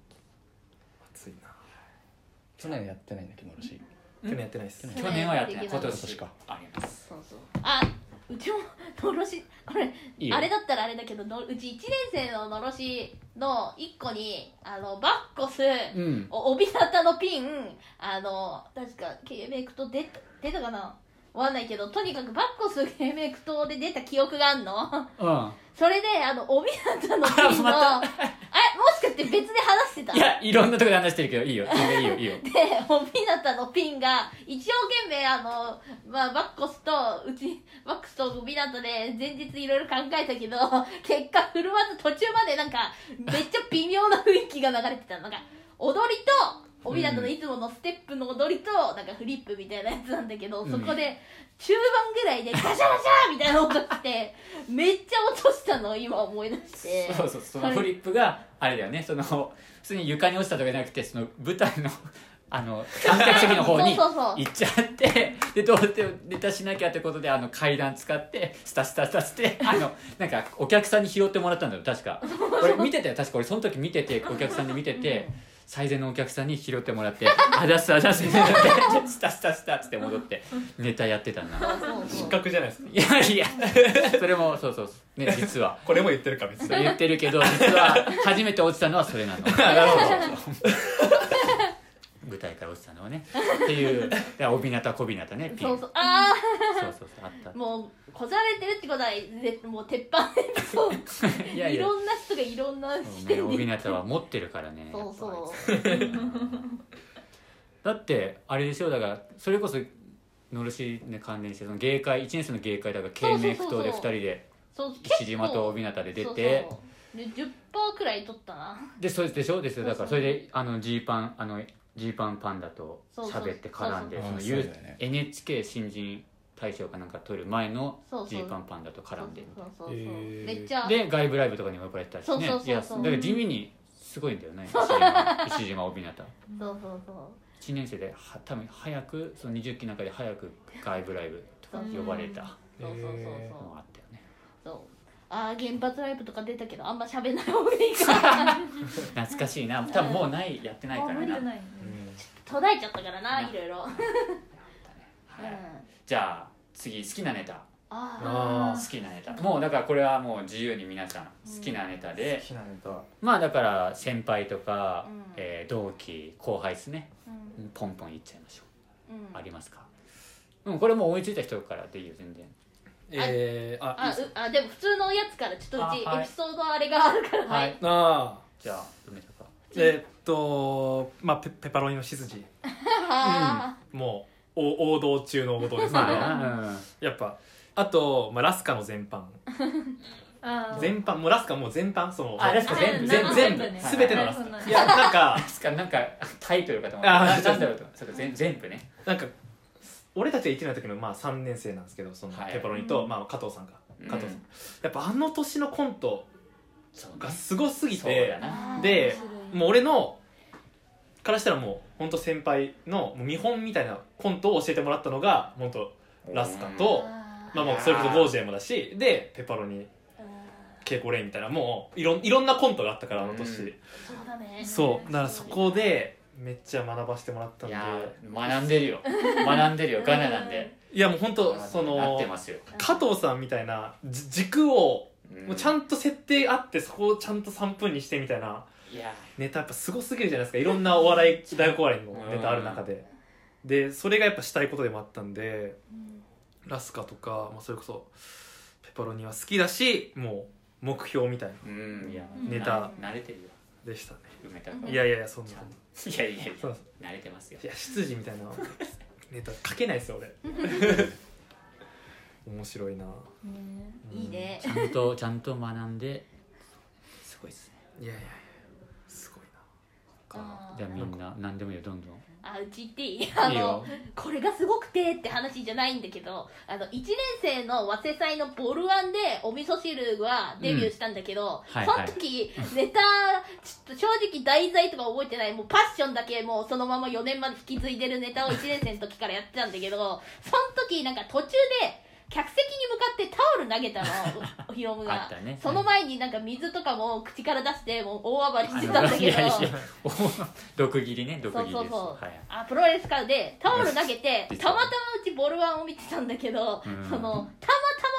Speaker 5: 去年やってないんだけどのろし
Speaker 3: 去年やってないです。
Speaker 5: 去年。
Speaker 1: 去年はやってない。今
Speaker 4: 去年
Speaker 5: か
Speaker 1: あります
Speaker 4: そうそう。あうちものろしこれ
Speaker 1: いいよ。
Speaker 4: あれだったらあれだけどのうち1年生ののろしの1個にあのバッコス、
Speaker 1: うん。
Speaker 4: お帯型のピンあの確か K メイクと出た出たかな？わかんないけどとにかくバッコス K メイク島で出た記憶があんの。
Speaker 1: うん。
Speaker 4: それであの帯型のピンの
Speaker 1: ま
Speaker 4: あれもしかして別で話してた？
Speaker 1: いやいろんなところで話してるけどいいよ。全然いいよ いいよ。
Speaker 4: で帯型のピンが一生懸命あの、まあ、バッコスとうちバックスと帯型で前日いろいろ考えたけど 結果振るわず途中までなんかめっちゃ微妙な雰囲気が流れてた。なんか踊りと帯型のいつものステップの踊りとなんかフリップみたいなやつなんだけど、
Speaker 1: うん。
Speaker 4: そこで中盤ぐらいでガシャガシャみたいな音して めっちゃ落としたのを今思い出して。
Speaker 1: そうそうそのフリップがあれだよね。その普通に床に落ちたとかじゃなくてその舞台の あの観客席の方に
Speaker 4: そうそうそう
Speaker 1: 行っちゃってでどうしてネタしなきゃってことであの階段使ってスタスタスタしてあのなんかお客さんに拾ってもらったんだよ確か。俺見てたよ確か。俺その時見ててお客さんで見てて最善のお客さんに拾ってもらって「あざっすあざっす」ってスタスタスタっつって戻って ネタやってたな。
Speaker 3: 失格じゃないですか。
Speaker 1: いやいや。それもそうそう。ね実は。
Speaker 3: これも言ってるか別に。
Speaker 1: 言ってるけど実は初めて落ちたのはそれなの。
Speaker 3: なるほど
Speaker 1: 舞台から落ちたのはね。っていう。だから帯なた小びなたねピン。
Speaker 4: そうそう。ああ
Speaker 1: そうそうそうあった。
Speaker 4: もうこざれてるってことはぜもう鉄板でそう
Speaker 1: いやいや。
Speaker 4: いろんな人がいろんな視点で
Speaker 1: 帯なたは持ってるからね
Speaker 4: そうそう。
Speaker 1: だってあれでしょだからそれこそのろしね関連してその芸会1年生の芸会だから
Speaker 4: そう
Speaker 1: K メイク島で2人で石島と帯なたで出て。
Speaker 4: そうそう。で10%くらい取ったな。
Speaker 1: でそれでしょですよ。だからそれであのジーパンあのジーパンパンダと喋って絡んで
Speaker 5: そうそう。
Speaker 1: NHK 新人大賞かなんか取る前のジーパンパンダと絡んで
Speaker 4: そうそうそうそう、
Speaker 3: へー。
Speaker 4: めっちゃ。
Speaker 1: で外部ライブとかにも呼ばれてたりしてね。
Speaker 4: そうそうそうそう。
Speaker 1: いやだから地味にすごいんだよね。石島石島帯名
Speaker 4: そうそうそう。
Speaker 1: 1年生では多分早くその20期の中で早く外部ライブとか呼ばれた。の
Speaker 4: そうそうそうそう
Speaker 3: へ
Speaker 1: があったよね。
Speaker 4: そう。ああ原発ライブとか出たけどあんま喋んない方がいいから。
Speaker 1: 懐かしいな。多分もうないやってないからな。
Speaker 2: あ無理ない
Speaker 4: 途絶えちゃったからないろいろ、
Speaker 1: じゃあ次好きなネタ。
Speaker 4: あ
Speaker 3: あ
Speaker 1: 好きなネタ。もうだからこれはもう自由に皆さん好きなネタで。
Speaker 5: 好きなネタ。
Speaker 1: まあだから先輩とか、
Speaker 4: うん。
Speaker 1: えー同期後輩ですね。
Speaker 4: あうん。
Speaker 1: ポンポンいっちゃいましょ
Speaker 4: う。
Speaker 1: ありますか？うんこれもう思いついた人からでいいよ全然。
Speaker 3: えー、あ
Speaker 4: あうあでも普通のやつからちょっとうちエピソードあれがあるから
Speaker 1: はい、
Speaker 4: はい。
Speaker 3: あ
Speaker 1: じゃあ梅とか
Speaker 3: ーえーっとまあペペパロニのしずじ。
Speaker 4: は
Speaker 3: もうお王道中の王道ですけど、やっぱあと、まあ、ラスカの全般。全般もうラスカもう全般？その
Speaker 1: あラスカ全部
Speaker 3: 全部
Speaker 2: 全部ね。
Speaker 3: 全てのラスカ。いやなんか
Speaker 1: うんかなんかタイトルかと思った
Speaker 3: あ
Speaker 1: ななんだろうと。そうか全全部ね。
Speaker 3: なんか俺たちが1年の時のまあ3年生なんですけどその
Speaker 1: はい。
Speaker 3: ペパロニと、
Speaker 2: うん。
Speaker 3: まあ、加藤さんが
Speaker 1: うん。
Speaker 3: 加藤さん、やっぱあの年のコント
Speaker 1: そう
Speaker 3: がすごすぎて
Speaker 1: だな。
Speaker 3: でもう俺のからしたらもう本当先輩のもう見本みたいなコントを教えてもらったのが本当ラスカと
Speaker 4: あ
Speaker 3: まあもうそれこそゴージェもだしでペパロニ稽古レインみたいなもういろんいろんなコントがあったからあの年、
Speaker 1: うん
Speaker 4: そうだね。
Speaker 3: そう。だからそこでめっちゃ学ばせてもらったんで。
Speaker 1: いやー学んでるよ。学んでるよ。ガナなんで。
Speaker 3: いやもう本当そ
Speaker 1: なっ
Speaker 3: の
Speaker 1: てますよ、
Speaker 3: 加藤さんみたいなじ軸を
Speaker 1: うん。
Speaker 3: もうちゃんと設定あってそこをちゃんと3分にしてみたいなネタやっぱすごすぎるじゃないですか。いろんなお笑い大学お笑いのネタある中で。でそれがやっぱしたいことでもあったんでラスカとか、まあ、それこそペパロニは好きだしもう目標みたいな。
Speaker 1: うん。いや。
Speaker 3: ネタ。
Speaker 1: な慣れてるよ。
Speaker 3: でしたね。いやいやいやそんない
Speaker 1: やいやいや。
Speaker 3: そう
Speaker 1: 慣れてますよ。
Speaker 3: いや執事みたいな。ネタ書けないですよ俺。面白いな。
Speaker 4: ね。いいね。
Speaker 1: ちゃんとちゃんと学んですごいっすね。
Speaker 3: いやいやな
Speaker 4: あー。
Speaker 1: じゃあみんな何でもいいよどんどん。
Speaker 4: あうち言っていい？あの
Speaker 1: いいよ。
Speaker 4: これがすごくてって話じゃないんだけどあの1年生の早稲祭のボルワンでお味噌汁はデビューしたんだけど、
Speaker 1: はい
Speaker 4: その時ネタちょっと正直題材とか覚えてない。もうパッションだけもうそのまま4年まで引き継いでるネタを1年生の時からやってたんだけどその時なんか途中で客席に向かってタオル投げたのヒロムが。
Speaker 1: あったね。
Speaker 4: その前になんか水とかも口から出してもう大暴れしてたんだけど。
Speaker 1: いやいやお 毒切りね毒
Speaker 4: そう
Speaker 1: 切りです。
Speaker 4: そうそう、
Speaker 1: はい
Speaker 4: あプロレスカーでタオル投げて
Speaker 1: うん
Speaker 4: たまたまうちボルワンを見てたんだけど、
Speaker 1: うん。
Speaker 4: そのたまた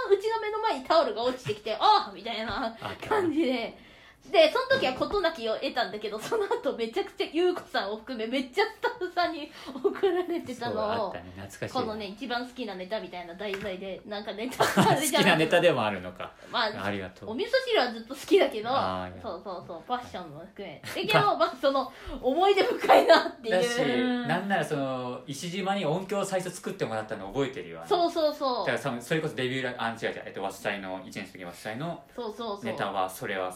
Speaker 4: まうちの目の前にタオルが落ちてきてああみたいな
Speaker 1: あった
Speaker 4: 感じででその時は事なきを得たんだけどその後めちゃくちゃ優子さんを含めめっちゃスタッフさんに送られてた
Speaker 1: そう
Speaker 4: のを
Speaker 1: ね。懐かしい
Speaker 4: このね一番好きなネタみたいな題材でなんかネタ
Speaker 1: 好きなネタでもあるのか。
Speaker 4: まあ
Speaker 1: ありがとう。
Speaker 4: お味噌汁はずっと好きだけどそうそうそうファッションも含めだけどまあその思い出深いなって
Speaker 1: だし
Speaker 4: いう
Speaker 1: なんならその石島に音響を最初作ってもらったの覚えてるよ
Speaker 4: そうそうそう。
Speaker 1: だからそそれこそデビューライあ違う違う、えっと、和祭の1年生の和祭の
Speaker 4: そうそうそう。
Speaker 1: ネタはそれは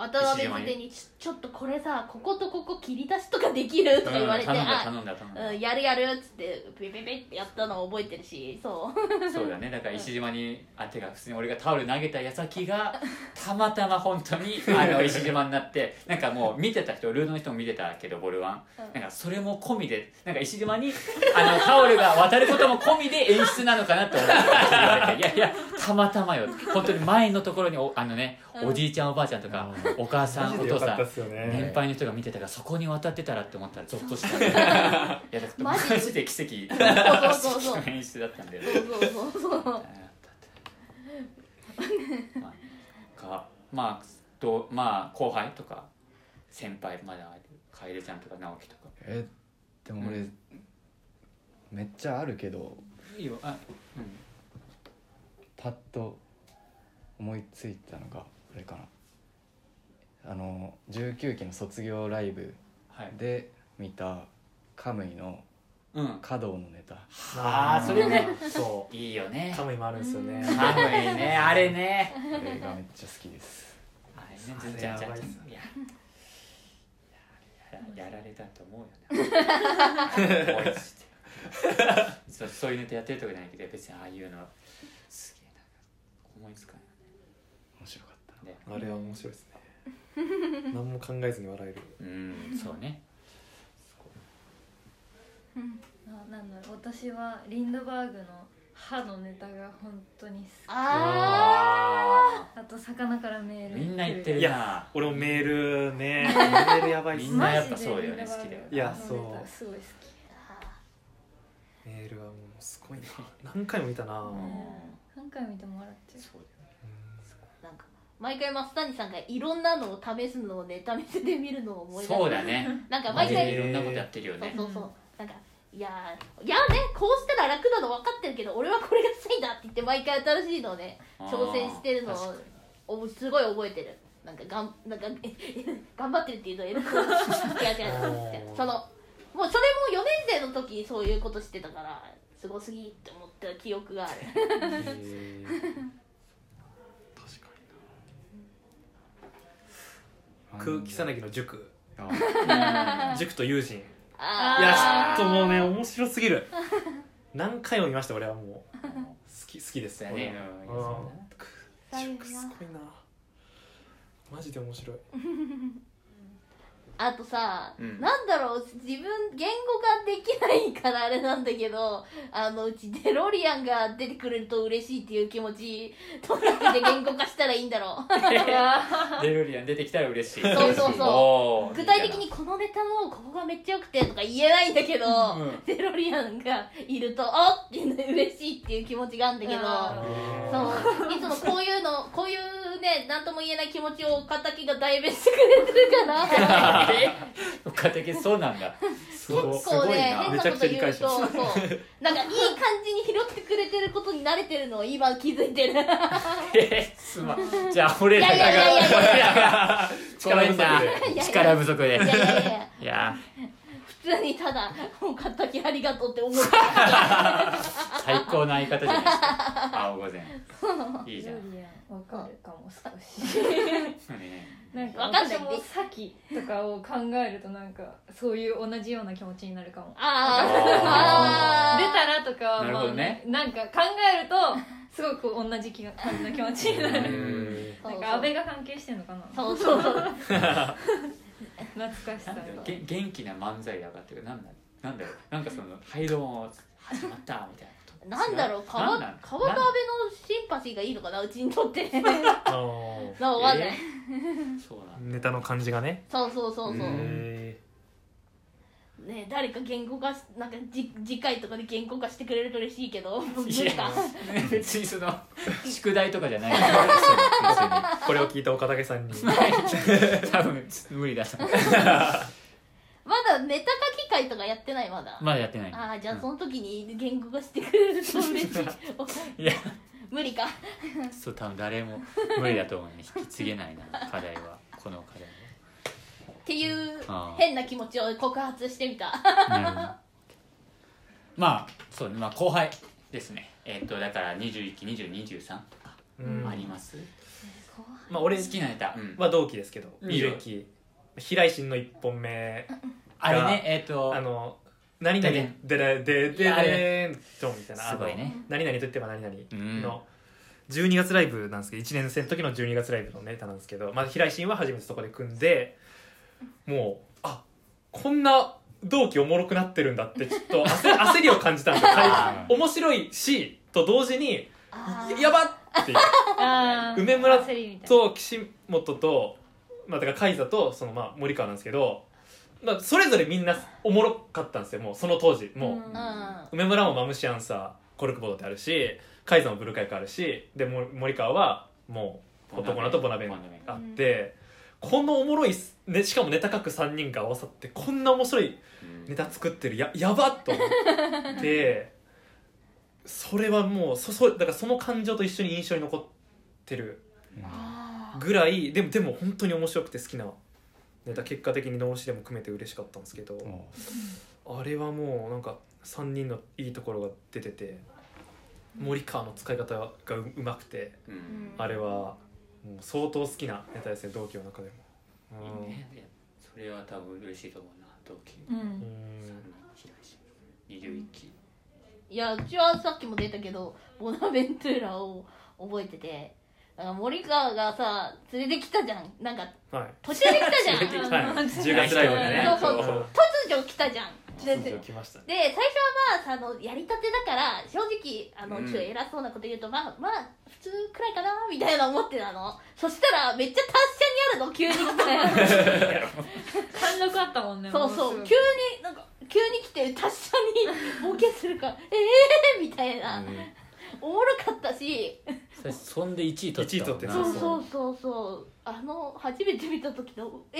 Speaker 4: 渡辺づてにちちょっとこれさこことここ切り出しとかできるとか言われて、
Speaker 1: 頼んだ
Speaker 4: あ
Speaker 1: 頼んだ頼んだ、
Speaker 4: うん、やるやるっつってペペペってやったのを覚えてるしそう。
Speaker 1: そうだね。だから石島にあてか普通に俺がタオル投げた矢先が たまたま本当にあの石島になってなんかもう見てた人ルードの人も見てたけどボルワン、
Speaker 4: うん。
Speaker 1: なんかそれも込みでなんか石島にあのタオルが渡ることも込みで演出なのかなって思っていやいやたまたまよ。本当に前のところにおあのね、
Speaker 4: うん
Speaker 1: おじいちゃんおばあちゃんとか、お母さんお父さん年配の人が見てたからそこに渡ってたらって思ったらゾッとしたいやだってマ
Speaker 4: マジ
Speaker 1: ジで奇跡
Speaker 4: そうそうそう。
Speaker 1: 演出だったんだよね
Speaker 4: そうそうそうそう
Speaker 1: まあかまあどうまあ後輩とか先輩まだ楓ちゃんとか直樹とか。
Speaker 5: えでも俺、
Speaker 1: うん
Speaker 5: めっちゃあるけど
Speaker 1: いいよあうん。
Speaker 5: パッと思いついたのがこれかな。あの19期の卒業ライブ
Speaker 1: はい。
Speaker 5: で見たカムイの
Speaker 1: うん。
Speaker 5: 華道のネタ。
Speaker 1: あーそれね。
Speaker 3: そ
Speaker 1: いいよね。
Speaker 3: うカムイもあるんですよね。
Speaker 1: カムイね。あれね。
Speaker 5: あれがめっちゃ好きです。
Speaker 1: あれね
Speaker 3: あれ
Speaker 1: ずんちゃんちゃん
Speaker 3: やばいっす
Speaker 1: いやいやられたと思うよね。思いして。そうそういうネタやってるとかじゃないけど別にああいうのすげえなんか思いつかない
Speaker 3: あれは面白いですね。何も考えずに笑える。
Speaker 1: うんそうね。
Speaker 2: あなんだろう私はリンドバーグの歯のネタが本当に好き。
Speaker 4: あ
Speaker 2: あと魚からメール
Speaker 1: みんな言ってる
Speaker 3: い
Speaker 1: な
Speaker 3: 俺もメールね。メールやばいっす
Speaker 1: みんな
Speaker 3: ね
Speaker 1: やっぱそうだよね好きだよ
Speaker 3: いやそう
Speaker 2: あのネタすごい好き
Speaker 3: メールはもうすごいな。何回も見たな、うん。
Speaker 2: ね何回見ても笑っちゃう。
Speaker 1: そう
Speaker 4: 毎回増谷さんがいろんなのを試すのをネタ見せで見るのを思い出す。
Speaker 1: そうだね。
Speaker 4: なんか
Speaker 1: マジで
Speaker 4: 毎回。
Speaker 1: いろんなことやってるよ
Speaker 4: そう
Speaker 1: ね
Speaker 4: そうそう。なんかいやーいやねこうしたら楽なの分かってるけど俺はこれが好きだって言って毎回新しいのをね挑戦してるの
Speaker 1: 確か
Speaker 4: をおすごい覚えてる。なんかがんなんかええ頑張ってるっていうと偉そう違う違う。違うそのもうそれも4年生の時そういうことしてたからすごすぎって思った記憶がある。
Speaker 3: へー確かにな空気さなぎの塾。
Speaker 1: あ
Speaker 3: 塾と友人。い
Speaker 4: あ
Speaker 3: やちょっともうね面白すぎる。何回も見ました俺はもう。好き好きです
Speaker 1: だね。
Speaker 3: 塾すごいな。マジで面白い
Speaker 4: あとさ、
Speaker 1: うん。
Speaker 4: なんだろう自分言語化できないからあれなんだけどあのうちデロリアンが出てくれると嬉しいっていう気持ちどうやって言語化したらいいんだろう。
Speaker 1: デロリアン出てきたら嬉しい。
Speaker 4: そうそうそう。
Speaker 1: おー
Speaker 4: 具体的にこのネタのここがめっちゃ良くてとか言えないんだけど、
Speaker 1: うん。
Speaker 4: デロリアンがいるとあっっていうの嬉しいっていう気持ちがあるんだけど
Speaker 2: あ
Speaker 4: そう。いつもこういうのこういうね何とも言えない気持ちを岡崎が代弁してくれてるから。
Speaker 1: え 岡的そうなんだ。
Speaker 4: 結構ね変なこと言うとそう。なんかいい感じに拾ってくれてることに慣れてるのを今気づいてる。
Speaker 1: えすまん。じゃあ俺ら
Speaker 3: 力不足で。
Speaker 1: 力不足で。
Speaker 4: いやいや。いや普通にただ「岡崎ありがとう」って思って
Speaker 1: 最高の相方じゃないですか。青御前いいじゃん。
Speaker 2: わかるかも少し。
Speaker 1: ね。
Speaker 2: なんか
Speaker 4: わかんない。
Speaker 2: 私も先とかを考えるとなんかそういう同じような気持ちになるかも。
Speaker 4: あ
Speaker 1: あ
Speaker 2: 出たらとかは
Speaker 1: なるほどね。
Speaker 2: まあなんか考えるとすごく同じ気が感じの気持ちにな
Speaker 1: う
Speaker 2: るなんか安倍が関係してんのかな。
Speaker 4: そうそうそう
Speaker 2: 懐かしさが。
Speaker 1: げ元気な漫才だかっていうかなんだなんだろう。なんかその「はいどうも始まった」みたいなこと。
Speaker 4: なんだろう。川
Speaker 1: なんなん？
Speaker 4: 川と安倍のシンパシーがいいのかな？うちにとって。なん？か
Speaker 3: あー。
Speaker 4: わかんない、
Speaker 1: そうなんだ。
Speaker 3: ネタの感じがね。
Speaker 4: そうそうそうそう、
Speaker 3: へ
Speaker 4: ね誰か言語化しなんかじ次回とかで言語化してくれると嬉しいけど無
Speaker 1: い
Speaker 4: 理か
Speaker 1: や別にその 宿題とかじゃない。から
Speaker 3: これを聞いた岡武さんに。
Speaker 1: に多分無理だと思う。
Speaker 4: まだネタ書き会とかやってないまだ、
Speaker 1: まだやってない。
Speaker 4: ああじゃあ
Speaker 1: うん。
Speaker 4: その時に言語化してくれると嬉しい。
Speaker 1: いや。
Speaker 4: 無理か。
Speaker 1: そう多分誰も無理だと思うね。引き継げないな課題は。この課題
Speaker 4: っていう変な気持ちを告発してみた。
Speaker 1: まあそうね。まあ後輩ですね。えっ、とだから21期2023
Speaker 3: うん。
Speaker 1: あります。
Speaker 3: まあ俺
Speaker 1: 好きなネタ、うん。
Speaker 3: は同期ですけど
Speaker 1: いいよ
Speaker 3: 21期平井心の1本目
Speaker 1: あれねえっ、と
Speaker 3: あの何々
Speaker 1: ででん。
Speaker 3: でででとみたいな
Speaker 1: すごいね。
Speaker 3: 何々と言ってば何々
Speaker 1: うん。
Speaker 3: の12月ライブなんですけど1年生の時の12月ライブのネタなんですけど、まあ、平井心は初めてそこで組んでもうあこんな同期おもろくなってるんだってちょっと焦 焦りを感じたんです面白いしと同時にやばっっていう。
Speaker 2: あー。
Speaker 3: 梅村
Speaker 2: 焦りみたいな
Speaker 3: と岸本とまあだから海座とそのまあ森川なんですけど、まあ、それぞれみんなおもろかったんですよ。もうその当時。もう、
Speaker 2: うん。
Speaker 4: うん
Speaker 3: 梅村もマムシアンサーコルクボードってあるし海座もブルーカイクあるしでも森川はもう男のとボナベン。あって、このおもろいす、ね、しかもネタ書く3人が合わさってこんな面白い
Speaker 1: うん。
Speaker 3: ネタ作ってるややばっと思ってそれはもうそそだからその感情と一緒に印象に残ってる
Speaker 4: あ
Speaker 3: ぐらいでもでも本当に面白くて好きなネタ結果的に脳死でも組めて嬉しかったんですけど、
Speaker 5: も
Speaker 3: あれはもうなんか3人のいいところが出てて森川の使い方がううまくて
Speaker 1: う
Speaker 4: ん。
Speaker 3: あれはもう相当好きなネタですね同期の中でも。うん。
Speaker 1: いいね。それは多分嬉しいと思うな同期。
Speaker 2: うん。
Speaker 3: うん
Speaker 1: 三人平井21期
Speaker 4: い。やうちはさっきも出たけどボナベントゥーラを覚えててだから森川がさ連れてきたじゃん。なんか
Speaker 3: はい。
Speaker 4: 途中で来たじゃん。
Speaker 3: はい10月ライブでね。
Speaker 4: そうそう。
Speaker 3: そう。
Speaker 4: 突如来たじゃんでで
Speaker 3: 来ましたね。
Speaker 4: で最初はまああのやりたてだから正直あの
Speaker 1: うん。
Speaker 4: ちょっと偉そうなこと言うと、まあまあ普通くらいかなみたいな思ってたの。そしたらめっちゃ達者にあるの急に来て。
Speaker 2: 貫禄あったもんね
Speaker 4: そうそう。
Speaker 2: も
Speaker 4: 急になんか急に来て達者に ボケするからええー、みたいな、おもろかったし。
Speaker 1: そんで1位取
Speaker 3: 1位取って
Speaker 1: な
Speaker 3: な
Speaker 4: そうそう。そうそうあの初めて見た時の「え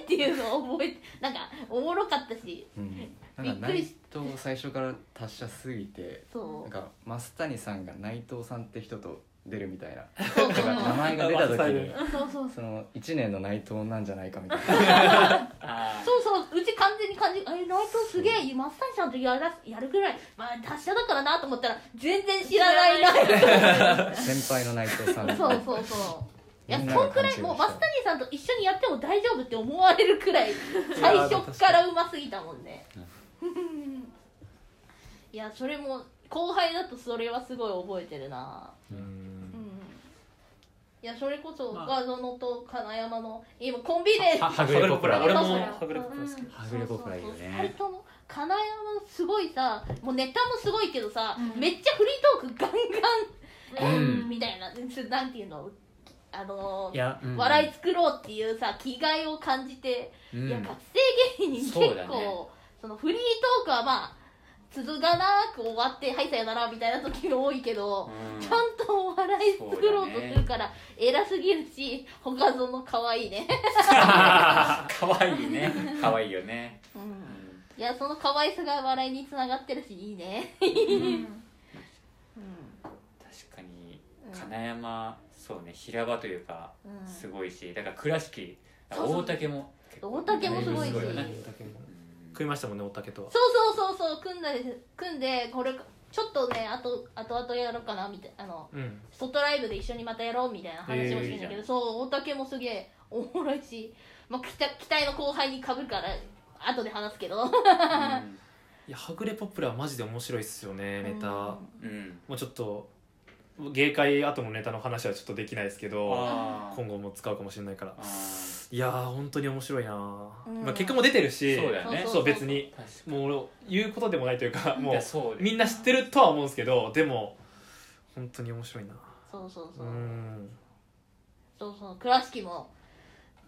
Speaker 4: ー!」っていうのを覚えてなんかおもろかったし。
Speaker 5: うん、なんか内
Speaker 4: びっくりし
Speaker 5: 藤最初から達者すぎて
Speaker 4: そ
Speaker 5: なんか増谷さんが内藤さんって人と出るみたいな。
Speaker 4: うそうそう
Speaker 5: 名前が出た時に
Speaker 4: そう。そう
Speaker 5: その1年の内藤なんじゃないかみたいな。
Speaker 1: あ
Speaker 4: そうそう。うち完全に感じえ内藤すげえ増谷さんとやらやるぐらい。まあ達者だからなと思ったら全然知らないな
Speaker 5: 先輩の内藤さん。
Speaker 4: そうそうそう。いやそんくらい
Speaker 5: が勘違いした
Speaker 4: もう増谷さんと一緒にやっても大丈夫って思われるくらい最初からうますぎたもんね。いやそれも後輩だとそれはすごい覚えてるな。
Speaker 3: うん
Speaker 4: うんいやそれこそ
Speaker 1: まあ。
Speaker 4: 岡園と金山の今コンビで
Speaker 1: ははぐれポプラ
Speaker 3: 俺もはぐれポプラ好き。
Speaker 1: はぐれポプラいいよね。
Speaker 4: 2人とも金山すごいさもうネタもすごいけどさ、
Speaker 2: うん。
Speaker 4: めっちゃフリートークガンガン、
Speaker 1: うん。
Speaker 4: みたいな。なんていうの？あの
Speaker 1: いや、うん。
Speaker 4: 笑い作ろうっていうさ気概を感じて、
Speaker 1: うん。
Speaker 4: いや学生芸人結構
Speaker 1: そね。
Speaker 4: そのフリートークはまあ続かなく終わってはいさよならみたいな時も多いけど、
Speaker 1: うん。
Speaker 4: ちゃんとお笑い作ろうとするから、偉すぎるし他ぞの可愛いね、
Speaker 1: かわいいね。かわいいよね、
Speaker 4: うん。
Speaker 1: うん
Speaker 4: いやその可愛さが笑いにつながってるしいいね、
Speaker 2: うん。
Speaker 4: う
Speaker 1: 確かに
Speaker 4: うん
Speaker 1: 金山そうね平場というか
Speaker 4: うん。
Speaker 1: すごいしだから倉敷大竹も結構
Speaker 4: 大竹もすごいし。
Speaker 1: よね
Speaker 3: 大竹も食いましたもんね大竹とは。
Speaker 4: そうそうそうそう組んだり組んでこれちょっとねあと後々やろうかなみたいなあの
Speaker 3: うん。
Speaker 4: 外ライブで一緒にまたやろうみたいな話もしてんだ
Speaker 1: えーいいじゃん。
Speaker 4: けど、そう大竹もすげえおもろいし、まあ、期待期待の後輩にかぶるから後で話すけど。
Speaker 3: いやはぐれポプラはマジで面白いっすよねネタ。
Speaker 4: うん。
Speaker 3: も
Speaker 1: うん
Speaker 3: うちょっと芸会後のネタの話はちょっとできないですけど
Speaker 1: あー。
Speaker 3: 今後も使うかもしれないから。
Speaker 1: あー
Speaker 3: いやー本当に面白いな、
Speaker 4: うん。
Speaker 3: まあ、結果も出てるし
Speaker 1: そうだよね。
Speaker 3: そう別にもう言うことでもないというか
Speaker 1: に
Speaker 3: も
Speaker 1: いうう
Speaker 3: みんな知ってるとは思うんですけどでも本当に面白いな。
Speaker 4: そうそうそう。う、
Speaker 3: ん。
Speaker 4: そうそう。倉敷も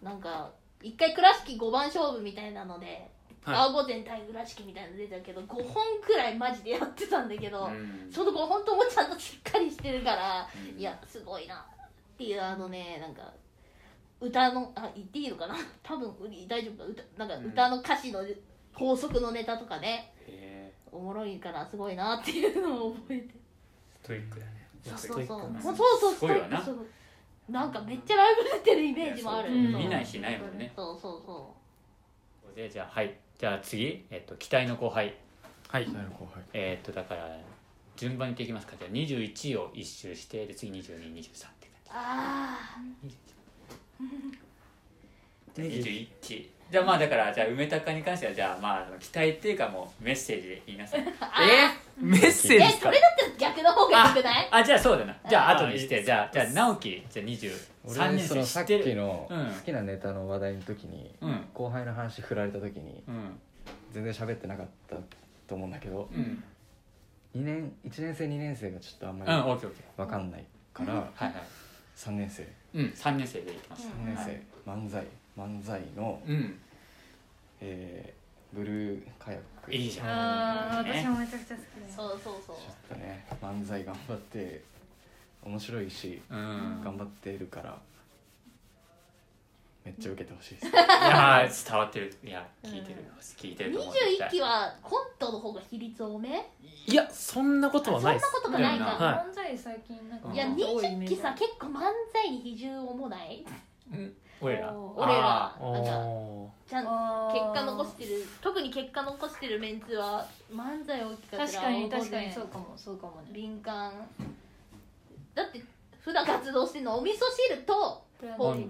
Speaker 4: なんか一回倉敷5番勝負みたいなので、
Speaker 3: はい。
Speaker 4: 青御前対倉敷みたいなの出たけど5本くらいマジでやってたんだけど、
Speaker 1: うん。
Speaker 4: その5本ともちゃんとしっかりしてるから、
Speaker 1: うん。
Speaker 4: いやすごいなっていうあのねなんか歌のあ言っていいのかな？多分大丈夫か歌なんか
Speaker 1: うん
Speaker 4: 歌の歌詞の法則のネタとかね。
Speaker 1: へ
Speaker 4: おもろいからすごいなっていうのを覚えて。
Speaker 1: ーストイックだね。
Speaker 4: そう
Speaker 3: ス
Speaker 4: そうそう。そうそう
Speaker 1: すごいわな。
Speaker 4: ストイック。そうなんかめっちゃライブ出てるイメージもある。
Speaker 1: う
Speaker 4: そう
Speaker 1: 見ないしないもんね。
Speaker 4: そうそうそ
Speaker 1: でじゃあはい。じゃあ次、えっと、期待の後輩。
Speaker 3: はい。
Speaker 5: なる後輩。
Speaker 1: えっとだから順番にいっていきますか。じゃあ21位を一周してで次2223って
Speaker 4: うあ
Speaker 1: 感じ 21位じゃあまあだからじゃあ梅高に関してはじゃあまあ期待っていうかもうメッセージで言いなさい。
Speaker 4: あ
Speaker 3: え？メッセージ
Speaker 4: え
Speaker 3: ですか
Speaker 4: それだったら逆の方がよくない？
Speaker 1: あじゃあそうだな。じゃあ
Speaker 3: あ
Speaker 1: 後にして。じゃあじゃあ直樹じゃあ23
Speaker 5: 俺
Speaker 1: 年
Speaker 5: そのさっきの
Speaker 1: うん。
Speaker 5: 好きなネタの話題の時に
Speaker 1: うん。
Speaker 5: 後輩の話振られた時に
Speaker 1: うん。
Speaker 5: 全然喋ってなかったと思うんだけど
Speaker 1: うん。
Speaker 5: 2年1年生2年生がちょっとあんま
Speaker 1: うん
Speaker 5: り
Speaker 1: オッケーオッケ
Speaker 5: 分かんないから
Speaker 1: ーはいはい
Speaker 5: 3年生。
Speaker 1: うん3年生でいきます。
Speaker 4: うん
Speaker 5: 3年生漫才。漫才の
Speaker 1: うん。
Speaker 5: えーブルーカヤック。
Speaker 1: いいじゃん。
Speaker 2: ああ
Speaker 1: ね。
Speaker 2: 私もめちゃくちゃ好きで
Speaker 4: そうそうそう。
Speaker 5: ちょっとね漫才頑張って面白いし
Speaker 1: うん。
Speaker 5: 頑張っているからめっちゃ受けてほしいです。
Speaker 1: い。やー伝わってる。いや聞いてる聞いてると思う。
Speaker 4: 21期はコントの方が比率多め？
Speaker 3: いやそんなことはないです。
Speaker 4: そんなことないか、
Speaker 3: はい。
Speaker 2: 漫才最近なんか
Speaker 1: うん
Speaker 4: い、や
Speaker 2: もっと多いイメ
Speaker 4: 20
Speaker 2: ージ
Speaker 4: 期さ結構漫才に比重重ない。
Speaker 1: うん。俺ら。
Speaker 4: 俺ら。
Speaker 1: あ
Speaker 4: なんちゃん結果残してる特に結果残してるメンツは漫才大きかったら
Speaker 2: 確かに確かにそうかもそうかもね。
Speaker 4: 前敏感。だって普段活動してるのお味噌汁とほ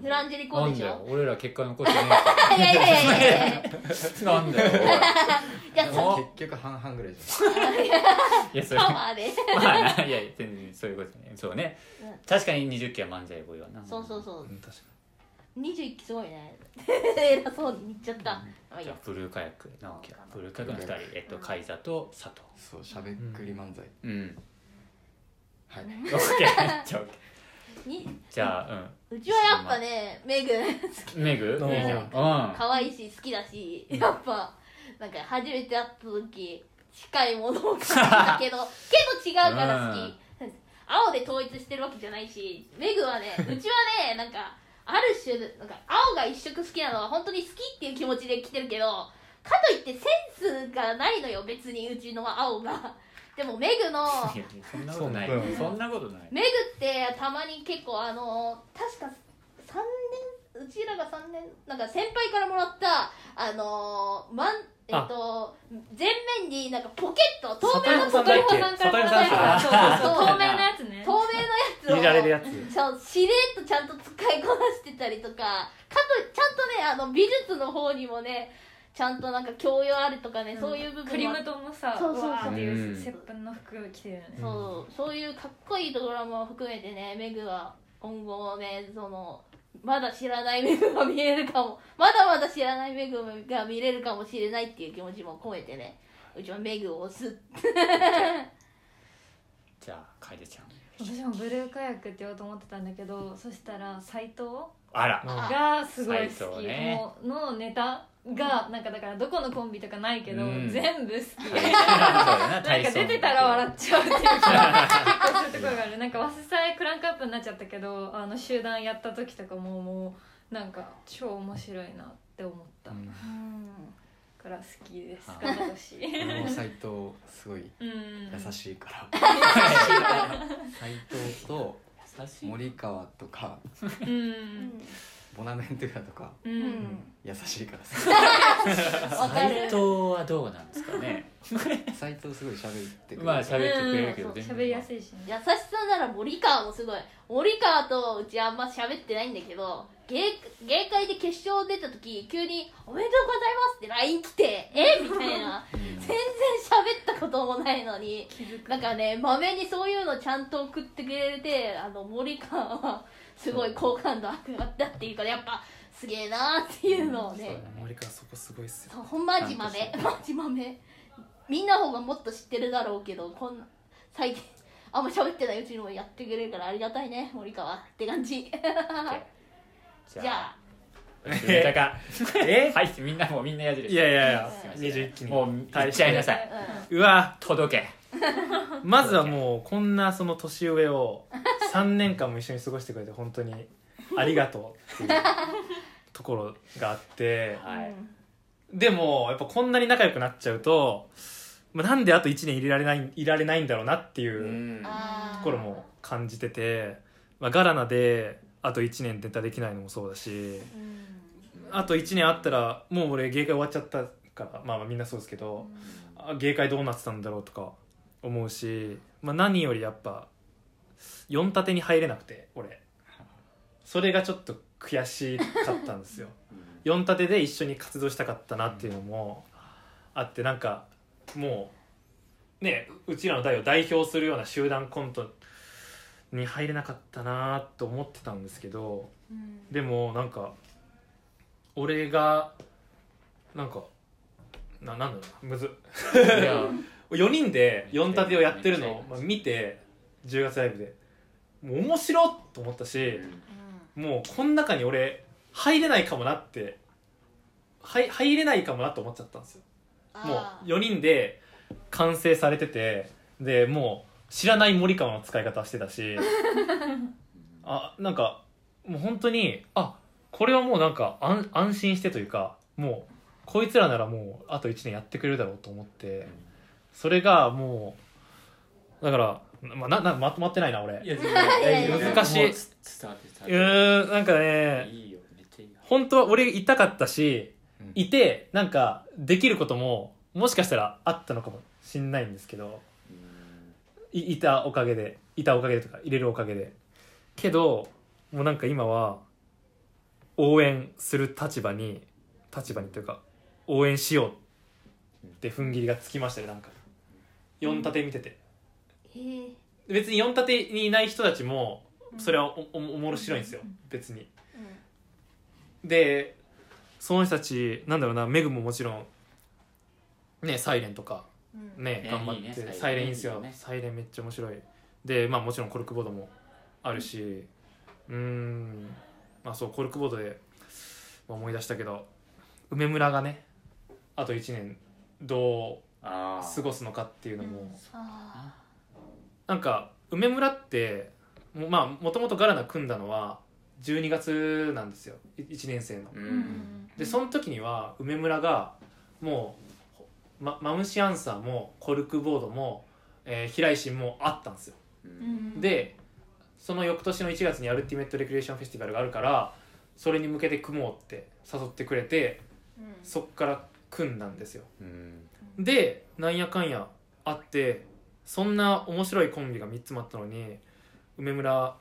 Speaker 4: フランジェリコーでしょ？
Speaker 1: 俺ら結果残してね
Speaker 4: いやいやいやいやいや。
Speaker 1: えなんだよ
Speaker 5: 結局半々ぐらいじゃん
Speaker 1: いやそれ。
Speaker 4: パワーで
Speaker 1: まあないや全然そういうことね。そうね
Speaker 4: うん。
Speaker 1: 確かに20期は漫才多いわな。
Speaker 4: そうそうそう。
Speaker 3: うん確か
Speaker 4: 21期すごいね。偉そうに言っちゃった、
Speaker 1: じゃあブルーカヤック。直樹は。ブルーカヤックの2人。えっとカイザと佐藤。
Speaker 5: そうしゃべっくり漫才。
Speaker 1: うん。
Speaker 5: はい。
Speaker 1: OK じゃあ OK
Speaker 4: に？
Speaker 1: じゃあ
Speaker 4: うちはやっぱねメグ。
Speaker 1: うんメグ？
Speaker 3: うん。
Speaker 1: いいじゃんうん。
Speaker 4: 可愛いし好きだしやっぱなんか初めて会った時近いものを感じたけど けど違うから好き、青で統一してるわけじゃないしメグはねうちはねなんかある種なんか青が一色好きなのは本当に好きっていう気持ちで来てるけどかといってセンスがないのよ別にうちの青がでもメグの
Speaker 1: いやそんなことない。
Speaker 3: そん
Speaker 1: そんなことない。
Speaker 4: メグってたまに結構あの確か3年うちらが3年なんか先輩からもらったあのまんえっと前面になんかポケット透明の
Speaker 3: 里山さんだっけ？
Speaker 2: 里山さんから
Speaker 3: 里
Speaker 2: もらった
Speaker 4: 山さん
Speaker 2: そうそう透明のやつね。
Speaker 4: 透明のや
Speaker 3: られるやつ。
Speaker 4: そうしれっとちゃんと使いこなしてたりとかかとちゃんとねあの美術の方にもねちゃんとなんか教養あるとかね、そういう部分は
Speaker 2: クリムトもさ
Speaker 4: そうそうそう。
Speaker 2: っていう
Speaker 1: うん。
Speaker 2: 接吻の服着てるよね
Speaker 4: そうそういうかっこいいところも含めてねメグは今後ねそのまだ知らないメグが見えるかもまだまだ知らないメグが見れるかもしれないっていう気持ちも込めてねうちはメグを押す
Speaker 1: じゃあ楓ちゃん
Speaker 2: 私もブルーカヤックって言おうと思ってたんだけどそしたら斎藤
Speaker 1: あら
Speaker 3: あ
Speaker 2: がすごい
Speaker 1: 斎
Speaker 2: 好き、
Speaker 1: 藤ね
Speaker 2: のネタがなんかだからどこのコンビとかないけど、
Speaker 1: うん。
Speaker 2: 全部好き。
Speaker 1: な
Speaker 2: なんか出てたら笑っちゃうっていうかそういうところがある。なんか早稲祭クランクアップになっちゃったけどあの集団やった時とかももうなんか超面白いなって思った、
Speaker 5: うん。
Speaker 2: から好きです。
Speaker 1: あ
Speaker 2: 頑張ってほしい
Speaker 5: 俺も斎藤すごい
Speaker 2: うん。
Speaker 5: 優しいから。斎藤と
Speaker 1: 優しい。
Speaker 5: 森川とか。
Speaker 2: うん
Speaker 5: ボナメントゥガとか
Speaker 2: う
Speaker 4: うんん
Speaker 5: 優しいからさ。
Speaker 1: 斎藤はどうなんですかね。
Speaker 5: 斎藤すごい喋ってくれる。
Speaker 1: まあ喋ってくれるけど
Speaker 2: うん
Speaker 1: 全然
Speaker 2: 喋りやすいしね。
Speaker 4: 優しさなら森川もすごい。森川とうちあんま喋ってないんだけど芸芸会で決勝出た時急に「おめでとうございます」って LINE 来て「え？みたいな。全然喋ったこともないのに。なんかねまめにそういうのちゃんと送ってくれてあの森川はすごい好感度上がったっていうかやっぱすげえなっていうのをね、
Speaker 3: 森川そこすごいっすよ。
Speaker 4: ほんまじまめ。マジまめ。みんな方がもっと知ってるだろうけどこんな最近あんま喋ってないうちにもやってくれるからありがたいね森川って感じ。
Speaker 1: じ
Speaker 4: じゃあ
Speaker 1: ネタか
Speaker 3: え？
Speaker 1: はいみんなもうみんな矢印。
Speaker 3: いやいやいや
Speaker 4: すいま
Speaker 1: せん。
Speaker 3: 21期に
Speaker 1: もう言っちゃいなさい。
Speaker 3: うわ。
Speaker 1: 届け
Speaker 3: まずはもうこんなその年上を3年間も一緒に過ごしてくれて本当にありがとうっていうところがあって
Speaker 1: はい。
Speaker 3: でもやっぱこんなに仲良くなっちゃうと、まあ、なんであと1年入れられないいられないんだろうなっていうところも感じてて、まあ、ガラナであと1年ネタできないのもそうだし
Speaker 4: うん。
Speaker 3: あと1年あったらもう俺芸会終わっちゃったからまあまあみんなそうですけど、あ芸会どうなってたんだろうとか思うし、まあ、何よりやっぱ4立てに入れなくて俺。それがちょっと悔しかったんですよ。4立てで一緒に活動したかったなっていうのもあってなんかもうねうちらの代を代表するような集団コントに入れなかったなと思ってたんですけど
Speaker 4: うん。
Speaker 3: でもなんか俺がなんかななんだろうなむずっ。
Speaker 1: いや
Speaker 3: 4人で4立てをやってるのをまあ見て10月ライブで。もう面白っと思ったしもうこの中に俺入れないかもなってはい入れないかもなと思っちゃったんですよ。もう
Speaker 4: あー
Speaker 3: 4人で完成されててでもう知らない森川の使い方してたし あなんかもう本当にあこれはもうなんか安安心してというかもうこいつらならもうあと1年やってくれるだろうと思ってそれがもうだから、まあ、ななまとまってないな俺。
Speaker 1: いや
Speaker 4: いや
Speaker 3: 難しい。
Speaker 1: もうつ伝わって
Speaker 3: う
Speaker 1: 伝わっ
Speaker 3: ーんなんか
Speaker 1: て
Speaker 3: ね
Speaker 1: いいよめっちゃいいよ。
Speaker 3: 本当は俺いたかったし
Speaker 5: うん。
Speaker 3: いてなんかできることももしかしたらあったのかもしんないんですけどいいたおかげでいたおかげでとか入れるおかげで。けどもうなんか今は応援する立場に立場にというか応援しようって踏ん切りがつきましたねなんか4立て見てて。
Speaker 4: へえ
Speaker 3: 別に4立てにいない人たちもそれはおおおもろ白いんですよ。別に。でその人たちなんだろうなメグももちろんねサイレンとか
Speaker 4: うん。
Speaker 3: ね
Speaker 1: ね
Speaker 3: 頑張って
Speaker 1: いいねサイレン。
Speaker 3: サイレンいいんですよ
Speaker 1: いいよね。
Speaker 3: サイレンめっちゃ面白い。でまあもちろんコルクボードもあるしうーん。まあそうコルクボードでまあ思い出したけど梅村がねあと1年ど
Speaker 1: あ
Speaker 3: う過ごすのかっていうのも。
Speaker 4: あ
Speaker 3: なんか梅村ってもまあもともとガラナ組んだのは12月なんですよ。1年生の。でその時には梅村がもう、ま、マムシアンサーもコルクボードも、えー、平井心もあったんですよ。でその翌年の1月にアルティメットレクリエーションフェスティバルがあるからそれに向けて組もうって誘ってくれて
Speaker 4: うん。
Speaker 3: そっから組んだんですよ。
Speaker 1: うん
Speaker 3: でなんやかんやあってそんな面白いコンビが3つもあったのに梅村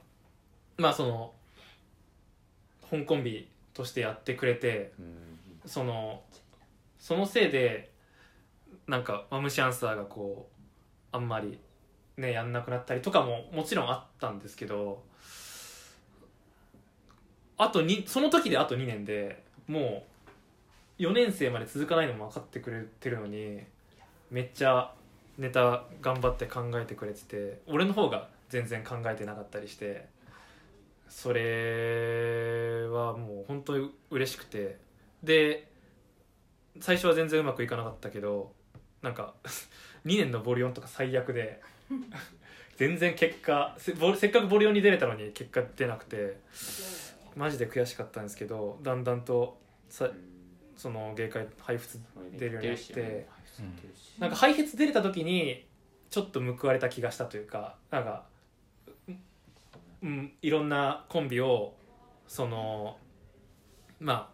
Speaker 3: まあその本コンビとしてやってくれてそのそのせいでなんかマムシアンサーがこうあんまりねやんなくなったりとかももちろんあったんですけどあとにその時であと2年でもう4年生まで続かないのも分かってくれてるのにめっちゃネタ頑張って考えてくれてて俺の方が全然考えてなかったりしてそれはもう本当に嬉しくて。で最初は全然うまくいかなかったけどなんか 2年のボリオンとか最悪で 全然結果せっかくボリオンに出れたのに結果出なくてマジで悔しかったんですけどだんだんとさその芸会配布出るようになってなんか配列出れた時にちょっと報われた気がしたというかなんか、うん、いろんなコンビをそのま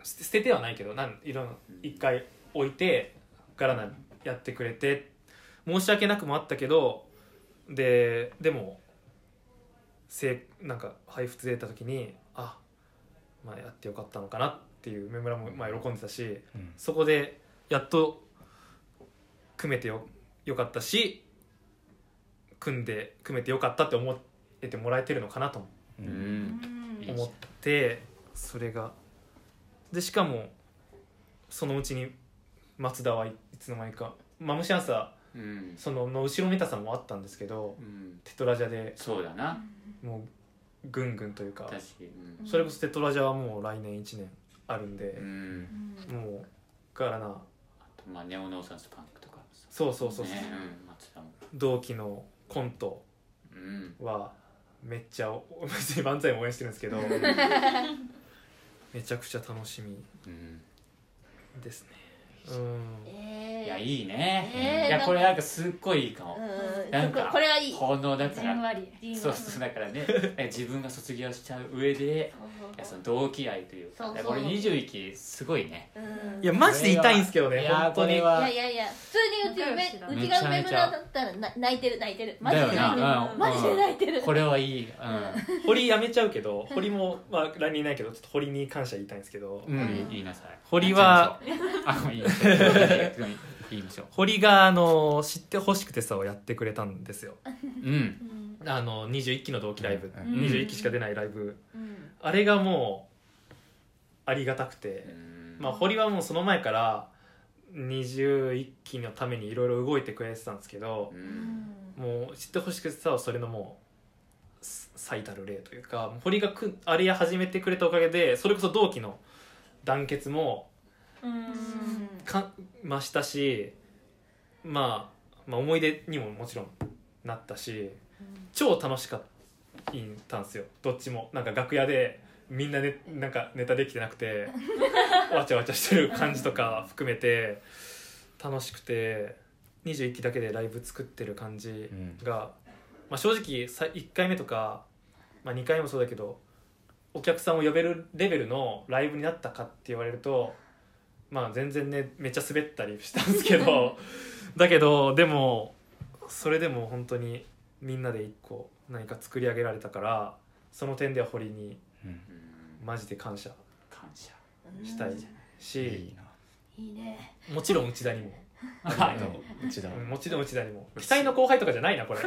Speaker 3: あ捨て捨ててはないけどなんいろんな一回置いてガラナやってくれて申し訳なくもあったけどででもせいなんか配布出た時にあまあやってよかったのかなっていう梅村もまあ喜んでたし、
Speaker 5: うん。
Speaker 3: そこでやっと組めてよよかったし組んで組めてよかったって思えてもらえてるのかなと思ってそれが。でしかもそのうちに松田はいつの間にかマムシアンサ
Speaker 1: うん。
Speaker 3: ーそのの後ろめたさもあったんですけど
Speaker 1: うん。
Speaker 3: テトラジャで。
Speaker 1: そうだな。
Speaker 3: もうぐんぐんというか
Speaker 1: 確かに。
Speaker 3: それこそテトラジャはもう来年1年あるんで
Speaker 1: う、ん。
Speaker 3: もうガラナ
Speaker 1: あとまあネオノーサンスパンクとか。もさ
Speaker 3: そうそうそうそう、
Speaker 1: ねうん松田も。
Speaker 3: 同期のコント
Speaker 1: うん。
Speaker 3: はめっちゃお別に漫才も応援してるんですけどめちゃくちゃ楽しみ
Speaker 1: うん。
Speaker 3: ですね
Speaker 1: いやいいね。
Speaker 4: えー
Speaker 1: いやこれなんかすっごいいいかも。
Speaker 4: うん
Speaker 1: なんか
Speaker 4: これはいい。
Speaker 1: このだか
Speaker 2: じん
Speaker 1: らそうそうだからねえ自分が卒業しちゃう上でいやその同期愛というか
Speaker 4: そうそう。
Speaker 1: これ21期すごいね。
Speaker 4: うん。
Speaker 3: いやマジで痛いんですけどね
Speaker 1: いや
Speaker 3: 本当に。
Speaker 1: これはい
Speaker 4: やいやいや普通にうち
Speaker 2: 仲良しだ。
Speaker 4: めうちが梅村だったらな泣いてる泣いてる。マジで泣いてる。
Speaker 1: なうん。
Speaker 4: マジで泣いてる。
Speaker 1: これはいい。うん。
Speaker 3: 堀辞めちゃうけど堀もまあ来年いないけどちょっと堀に感謝言いたいんですけど、
Speaker 1: うん。言いなさい
Speaker 3: 堀は
Speaker 1: あもういいなさい言いましょう
Speaker 3: 堀があの知ってほしくてさをやってくれたんですよ。
Speaker 1: うん。
Speaker 4: うん
Speaker 3: あの21期の同期ライブ、
Speaker 5: うん。
Speaker 3: 21期しか出ないライブ。
Speaker 4: うん。
Speaker 3: あれがもうありがたくて、
Speaker 1: うん。
Speaker 3: まあ、堀はもうその前から21期のためにいろいろ動いてくれてたんですけどもう知ってほしくてさはそれのもうす最たる例というか堀がくあれや始めてくれたおかげでそれこそ同期の団結も
Speaker 2: うん
Speaker 3: か増したし、まあ、まあ思い出にももちろんなったし超楽しかったんですよ。どっちも。なんか楽屋でみんな,、ね、なんかネタできてなくて わちゃわちゃしてる感じとか含めて楽しくて21期だけでライブ作ってる感じが、まあ、正直さ1回目とか、まあ、2回目もそうだけどお客さんを呼べるレベルのライブになったかって言われるとまあ全然ねめっちゃ滑ったりしたんですけど だけどでもそれでも本当にみんなで一個何か作り上げられたからその点では堀に
Speaker 5: うん。
Speaker 1: うん
Speaker 3: マジで感謝。
Speaker 1: 感謝。
Speaker 3: したい
Speaker 5: い
Speaker 3: し
Speaker 5: いな。い
Speaker 4: いね。
Speaker 3: もちろん内田にも。
Speaker 1: は
Speaker 5: 内田。
Speaker 3: うんもちろん内田にも。期待の後輩とかじゃないなこれ。
Speaker 1: い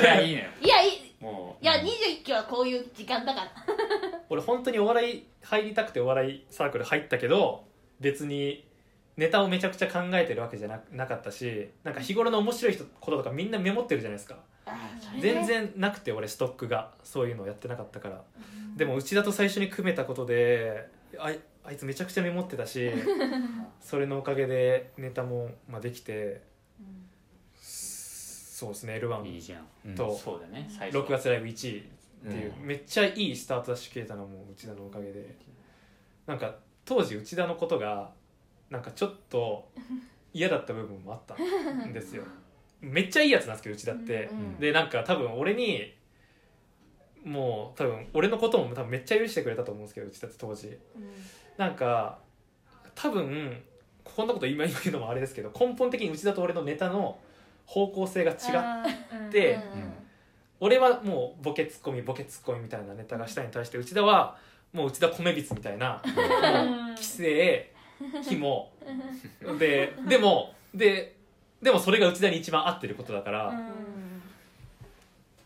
Speaker 1: いやいいのよ
Speaker 4: いやいい。
Speaker 1: もう。
Speaker 4: いや21期はこういう時間だから。
Speaker 3: 俺本当にお笑い入りたくてお笑いサークル入ったけど別にネタをめちゃくちゃ考えてるわけじゃななかったしなんか日頃の面白い人こととかみんなメモってるじゃないですか。全然なくて俺ストックがそういうのをやってなかったから。でも内田と最初に組めたことであいあいつめちゃくちゃメモってたし それのおかげでネタも、まあ、できてそうですね
Speaker 1: いい
Speaker 3: L16
Speaker 1: じゃん。
Speaker 5: うん。
Speaker 3: と
Speaker 1: そうだね最初
Speaker 3: 月ライブ1位っていう、
Speaker 5: う
Speaker 3: めっちゃいいスタートダッシュ切れたのも内田のおかげで。なんか当時内田のことがなんかちょっと 嫌だった部分もあったんですよ。めっちゃいいやつなんですけど内田って、
Speaker 4: うん
Speaker 3: でなんか多分俺にもう多分俺のことも多分めっちゃ許してくれたと思うんですけど内田って当時。なんか多分こんなこと今今言うのもあれですけど根本的に内田と俺のネタの方向性が違っ
Speaker 2: あーうん
Speaker 3: て
Speaker 4: うん。
Speaker 3: 俺はもうボケツッコミボケツッコミみたいなネタがしたいに対して内田はもう内田米びつみたいな規制紐ででもででもそれが内田に一番合ってることだから、
Speaker 2: うん。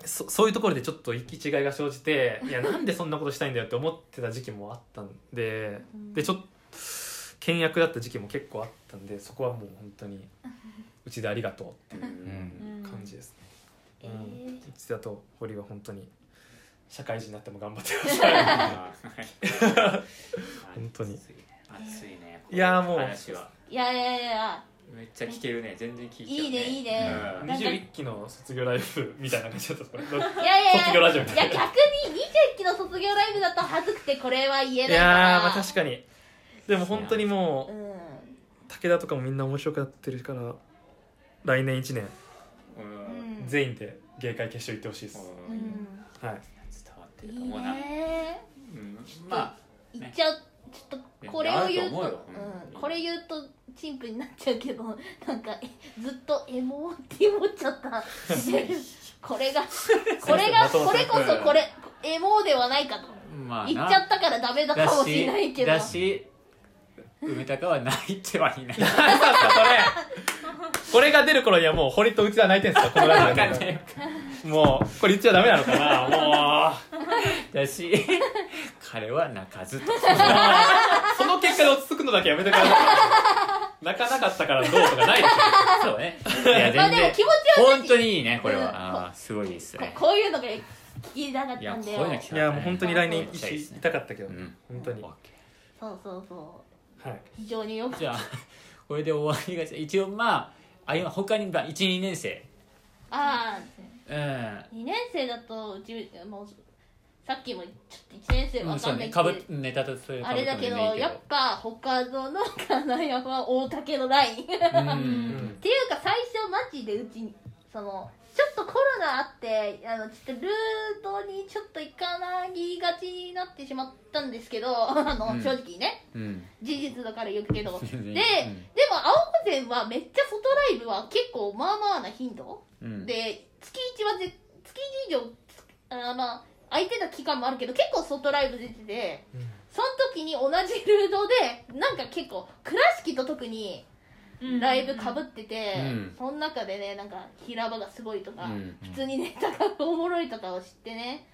Speaker 3: そそういうところでちょっと行き違いが生じていやなんでそんなことしたいんだよって思ってた時期もあったんででちょっと倹約だった時期も結構あったんでそこはもう本当に内田ありがとうっていう
Speaker 5: うん。
Speaker 3: 感じですね、
Speaker 4: え
Speaker 3: うん。
Speaker 4: ー
Speaker 3: 内田と堀は本当に社会人になっても頑張ってください。本当に。
Speaker 1: 熱いね。熱い
Speaker 3: やーもう。
Speaker 1: 話は。い
Speaker 4: やいやいや。
Speaker 1: めっちゃ聞けるね全然聞いちゃう、ね、
Speaker 4: いいねいいね。
Speaker 1: うん。
Speaker 4: なんか。
Speaker 3: 21期の卒業ライブみたいな感じだった。
Speaker 4: いやいやいや
Speaker 3: 卒業ラジオみ
Speaker 4: い
Speaker 3: たいな
Speaker 4: や逆に21期の卒業ライブだと恥ずくてこれは言えない
Speaker 3: いやーまあ確かに。でも本当にもう
Speaker 4: うん。
Speaker 3: 武田とかもみんな面白くなってるから来年1年。全員で芸会決勝行ってほしいです、はい
Speaker 1: って思うな、
Speaker 4: ね。
Speaker 1: うん、まあ
Speaker 4: 言っちゃうちょっとこれを言うと
Speaker 1: うよ
Speaker 4: うん、これ言うと陳腐になっちゃうけど なんかえずっとエモって思っちゃった。これが これがこれこそこれエモではないかと。
Speaker 1: まあ
Speaker 4: 言っちゃったからダメだかもしれないけど。
Speaker 1: だし梅高は泣いてはいない。
Speaker 3: それ。これが出る頃にはもう堀と内田は泣いてんすかこのラジオでもうこれ言っちゃダメなのかな？もう
Speaker 1: だし。彼は泣かずと。
Speaker 3: その結果で落ち着くのだけやめてください。泣かなかったからどうとかないでし
Speaker 1: そうね。いや全然
Speaker 4: まあでも気持ちは
Speaker 1: 本当にいいね。これ
Speaker 4: うん。
Speaker 1: はあーすごいです
Speaker 4: こ
Speaker 1: ね。
Speaker 4: こういうのが聞きたかっ
Speaker 1: いやこう
Speaker 4: たんだよ。
Speaker 1: いうの聞きたかった。ね
Speaker 3: ょいやもう本当に来年
Speaker 1: い
Speaker 3: たかったけど、
Speaker 1: うん。
Speaker 3: 本当に。
Speaker 1: オッケ
Speaker 4: そうそうそう。
Speaker 3: はい。
Speaker 4: 非常によく。
Speaker 1: ーじゃあ これで終わりがち。一応まああ今他にまあ12年生。
Speaker 4: ああ
Speaker 1: うん
Speaker 4: 2年生だとうちもうさっきもちょっと1年生わか
Speaker 1: うんそうん
Speaker 4: ないけど、
Speaker 1: ねかぶネタと
Speaker 4: あれだけどやっぱ他のの金山大竹のラインっていうか
Speaker 1: うん
Speaker 4: 最初マジでうちそのちょっとコロナあってあのちょっとルートにちょっと行かないがちになってしまったんですけど あの、
Speaker 1: うん。
Speaker 4: 正直ね。
Speaker 1: うん。
Speaker 4: 事実だから言うけど。で
Speaker 1: うん。
Speaker 4: も青御前はめっちゃ外ライブは結構まあまあな頻度
Speaker 1: うん。
Speaker 4: で月1はぜ月1以上あまあ空いてた期間もあるけど結構外ライブ出ててその時に同じルートでなんか結構倉敷と特にライブかぶってて、
Speaker 1: うん。
Speaker 4: その中でねなんか平場がすごいとか、
Speaker 1: うん。
Speaker 4: 普通にネタがおもろいとかを知ってね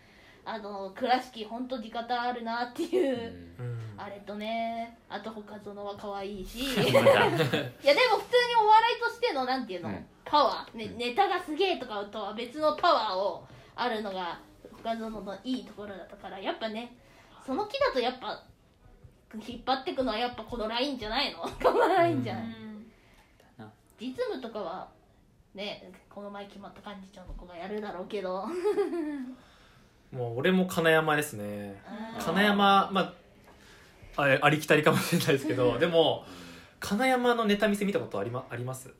Speaker 4: あの倉敷ほんと地方あるなっていう、
Speaker 3: うん
Speaker 4: あれとねあと他園は可愛いし。いやでも普通にお笑いとしてのなんていうの、
Speaker 1: うん。
Speaker 4: パワー、ね、ネタがすげえとかとは別のパワーをあるのが他園のいいところだったからやっぱねその木だとやっぱ引っ張ってくのはやっぱこのラインじゃないの？このラインじゃない、実務とかはねこの前決まった幹事長の子がやるだろうけど。
Speaker 3: もう俺も金山ですね。金山まああれありきたりかもしれないですけどでも金山のネタ見せ見たことあり,、ま、あります？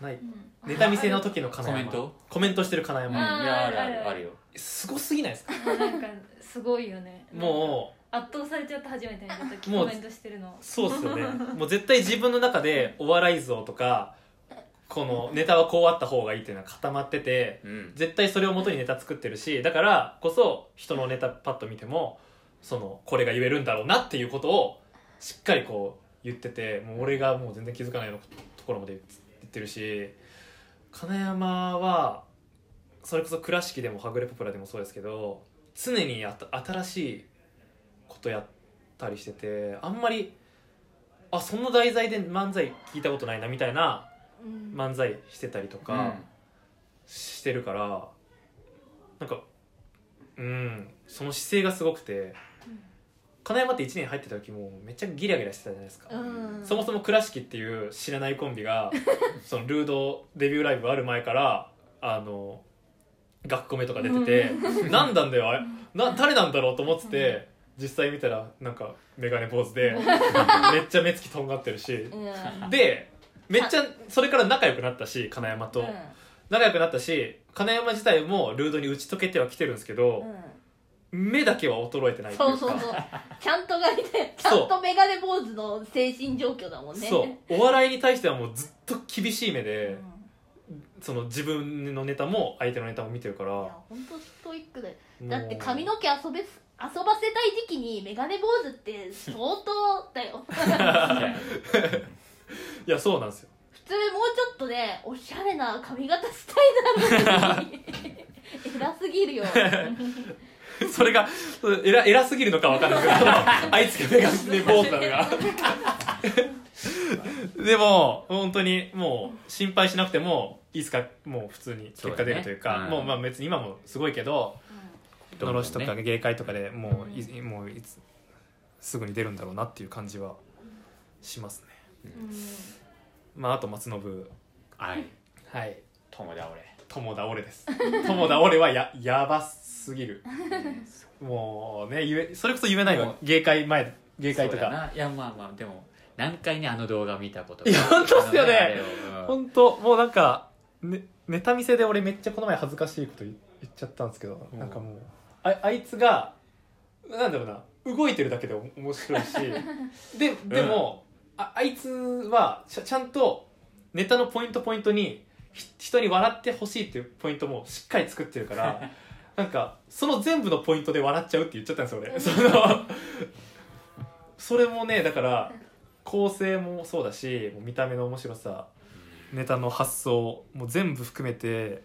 Speaker 3: ない？ネタ見せの時の金山。
Speaker 1: コメント？
Speaker 3: コメントしてる金
Speaker 1: うんい
Speaker 3: 山、
Speaker 1: やあるあ
Speaker 2: ある
Speaker 1: る。あるよ。
Speaker 3: すごすぎないですか？
Speaker 2: なんかすごいよね。
Speaker 3: も
Speaker 2: 圧倒されちゃった初めて見た時
Speaker 3: もう
Speaker 2: コメントしてるの。
Speaker 3: うそうっすよね。もう絶対自分の中でお笑い像とかこのネタはこうあった方がいいっていうのは固まってて
Speaker 1: うん。
Speaker 3: 絶対それを元にネタ作ってるしだからこそ人のネタパッと見てもそのこれが言えるんだろうなっていうことをしっかりこう言っててもう俺がもう全然気づかないようなところまで言ってるし金山はそれこそ倉敷でもはぐれポプラでもそうですけど常にあた新しいことやったりしててあんまりあその題材で漫才聞いたことないなみたいな
Speaker 4: うん。
Speaker 3: 漫才してたりとかしてるから、なんかうんその姿勢がすごくて、金山って1年入ってた時もめっちゃギラギラしてたじゃないですか、
Speaker 4: うん。
Speaker 3: そもそも倉敷っていう知らないコンビが そのルードデビューライブある前からあの学コメとか出てて、何なんだよあれ。な誰なんだろうと思ってて、実際見たらなんか眼鏡坊主で めっちゃ目つきとんがってるし、
Speaker 4: うん。
Speaker 3: でめっちゃそれから仲良くなったし金山と、仲良くなったし金山自体もルードに打ち解けてはきてるんですけど、目だけは衰えてないいか。
Speaker 4: そううそうそう。ちゃんとがいてちゃんとメガネ坊主の精神状況だもんね。
Speaker 3: そう。お笑いに対してはもうずっと厳しい目で、その自分のネタも相手のネタも見てるから。
Speaker 4: いや本当ストイックで。だって髪の毛遊べ遊ばせたい時期にメガネ坊主って相当だよ。
Speaker 3: いやそうなんですよ。
Speaker 4: 普通もうちょっとねおしゃれな髪型したいだろうに。偉すぎるよ
Speaker 3: それが偉偉すぎるのかわかんないけど あいつがメガネ坊主なのが。でも本当にもう心配しなくてもいいですか？もう普通に結果出るというか
Speaker 1: そうだねうん。
Speaker 3: もうまあ別に今もすごいけど
Speaker 1: どん。どんね
Speaker 3: のろしとか芸会とかでもうい,、もういつすぐに出るんだろうなっていう感じはしますね。まああと松信。
Speaker 1: はい。
Speaker 3: はい。
Speaker 1: 友だ俺
Speaker 3: 友田俺です。友田俺はややばすぎる。もうね言えそれこそ言えないわ。芸会前芸会と
Speaker 1: そうだ
Speaker 3: か
Speaker 1: な。いやまあまあでも何回ねあの動画見たこと
Speaker 3: いや本当っすよね。
Speaker 1: あのあれを。うん。
Speaker 3: 本当。もうなんか、ね、ネタ見せで俺めっちゃこの前恥ずかしいこと言言っちゃったんですけど、
Speaker 1: うん。
Speaker 3: なんかもうああいつがなんだろうな。動いてるだけでお面白いし。ででも、ああいつはちゃちゃんとネタのポイントポイントにひ人に笑ってほしいっていうポイントもしっかり作ってるから なんかその全部のポイントで笑っちゃうって言っちゃったんですよ俺。そのそれもねだから構成もそうだしもう見た目の面白さネタの発想も全部含めて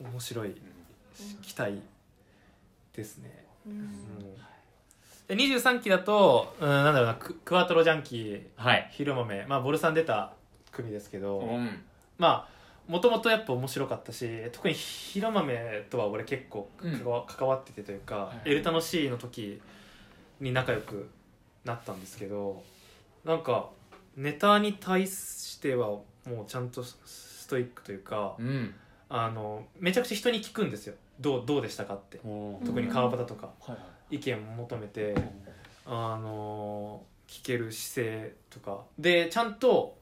Speaker 3: 面白い期待ですね、うん。で23期だと、うん、なんだろうなククワトロジャンキー
Speaker 1: はい。
Speaker 3: ヒルモメまあボルさん出た組ですけど、
Speaker 1: うん。
Speaker 3: まあもともとやっぱ面白かったし特にヒロマメとは俺結構関わ,、っててというか、
Speaker 1: はい
Speaker 3: エルタの C の時に仲良くなったんですけどなんかネタに対してはもうちゃんとストイックというか、
Speaker 1: うん。
Speaker 3: あのめちゃくちゃ人に聞くんですよ。どうどうでしたかって。特に川端とか意見を求めて、あの聞ける姿勢とか。でちゃんと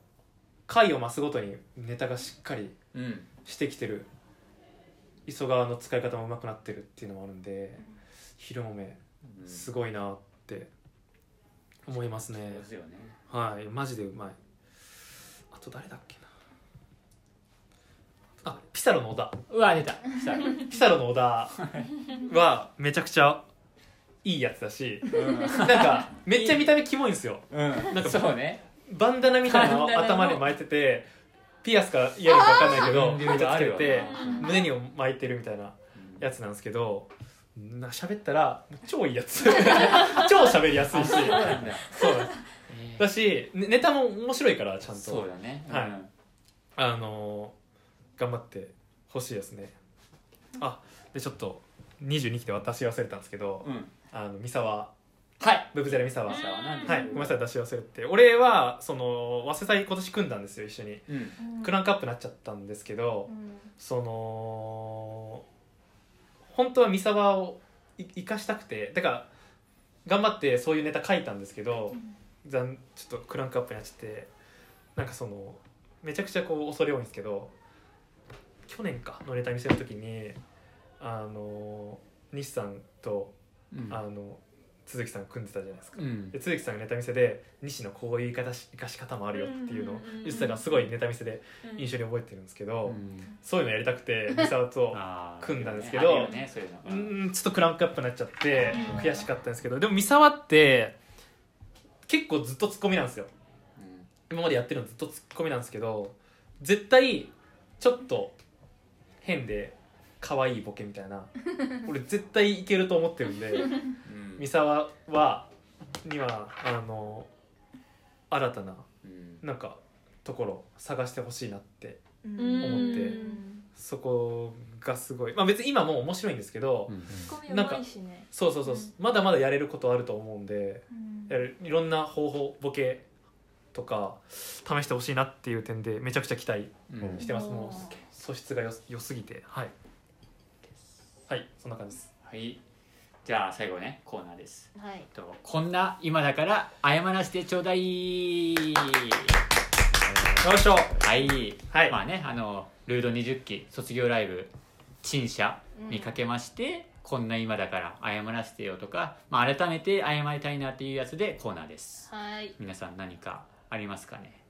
Speaker 3: 回を増すごとにネタがしっかり
Speaker 1: うん。
Speaker 3: してきてる。磯川の使い方も上手くなってるっていうのもあるんで広めすごいなって思いますね。
Speaker 1: そうですよね。
Speaker 3: はいマジでうまい。あと誰だっけな。あピサロの小田。
Speaker 1: うわ出た。した。うん
Speaker 3: ピサロの小田はめちゃくちゃいいやつだしなんかめっちゃ見た目キモいんですよ。
Speaker 1: うん。
Speaker 3: なんか
Speaker 1: そうね
Speaker 3: バンダナみたいなのを頭に巻いててピアスかイヤリングか分かんないけどめっちゃつけて胸にも巻いてるみたいなやつなんですけどな喋ったら超いいやつ。超喋りやすいし。
Speaker 1: そうなんだ。
Speaker 3: しねネタも面白いからちゃんと。
Speaker 1: そうだね。
Speaker 3: はい。
Speaker 1: うん。
Speaker 3: あのー頑張ってほしいですね。あでちょっと22期で渡し忘れたんですけど、
Speaker 1: うん。
Speaker 3: あの三沢
Speaker 1: はい。
Speaker 3: ブブゼラ三沢
Speaker 1: 明日は
Speaker 3: い。ごめんなさい出し忘れて。俺はその早稲祭今年組んだんですよ一緒に。
Speaker 1: うん。
Speaker 3: クランクアップになっちゃったんですけど、その本当は三沢をい生かしたくてだから頑張ってそういうネタ書いたんですけど、残ちょっとクランクアップになっちゃってなんかそのめちゃくちゃこう恐れ多いんですけど去年かのネタ見せる時にあの西さんと
Speaker 1: うん。
Speaker 3: あの都築さん組んでたじゃないですか。
Speaker 1: うん。
Speaker 3: で都築さんがネタ見せで西のこういう言い方し生かし方もあるよっていうのを言ってたからすごいネタ見せで印象に覚えてるんですけど、
Speaker 1: うん。
Speaker 3: そういうのやりたくて三沢と組んだんですけど
Speaker 1: ねそう
Speaker 3: んちょっとクランクアップになっちゃって
Speaker 2: うん。
Speaker 3: 悔しかったんですけどでも三沢って結構ずっとツッコミなんですよ。
Speaker 1: うん。
Speaker 3: 今までやってるのずっとツッコミなんですけど絶対ちょっと変で可愛いボケみたいな 俺絶対いけると思ってるんで
Speaker 1: うん
Speaker 3: 三沢はにはあの新たな
Speaker 1: うん。
Speaker 3: なんかところ探してほしいなって
Speaker 4: うん。
Speaker 3: 思ってそこがすごい。まあ別に今も面白いんですけど、
Speaker 1: うん
Speaker 2: ツッコミうまいしね。
Speaker 3: そうそうそう、
Speaker 2: うん。
Speaker 3: まだまだやれることあると思うんで
Speaker 2: うん。
Speaker 3: やるいろんな方法ボケとか試してほしいなっていう点でめちゃくちゃ期待
Speaker 1: うん。
Speaker 3: してます。
Speaker 2: おー。
Speaker 3: もう素質がよ良すぎて。はい。はいそんな感じです。
Speaker 1: はいじゃあ最後ねコーナーです。
Speaker 4: はい。
Speaker 1: とこんな今だから謝らせてちょうだい。
Speaker 3: よいしょ。
Speaker 1: はい、
Speaker 3: はい。
Speaker 1: まあねあのルード20期卒業ライブ陳謝にかけまして、こんな今だから謝らせてよとか、まあ、改めて謝りたいなっていうやつでコーナーです。
Speaker 4: はい。
Speaker 1: 皆さん何かありますかね？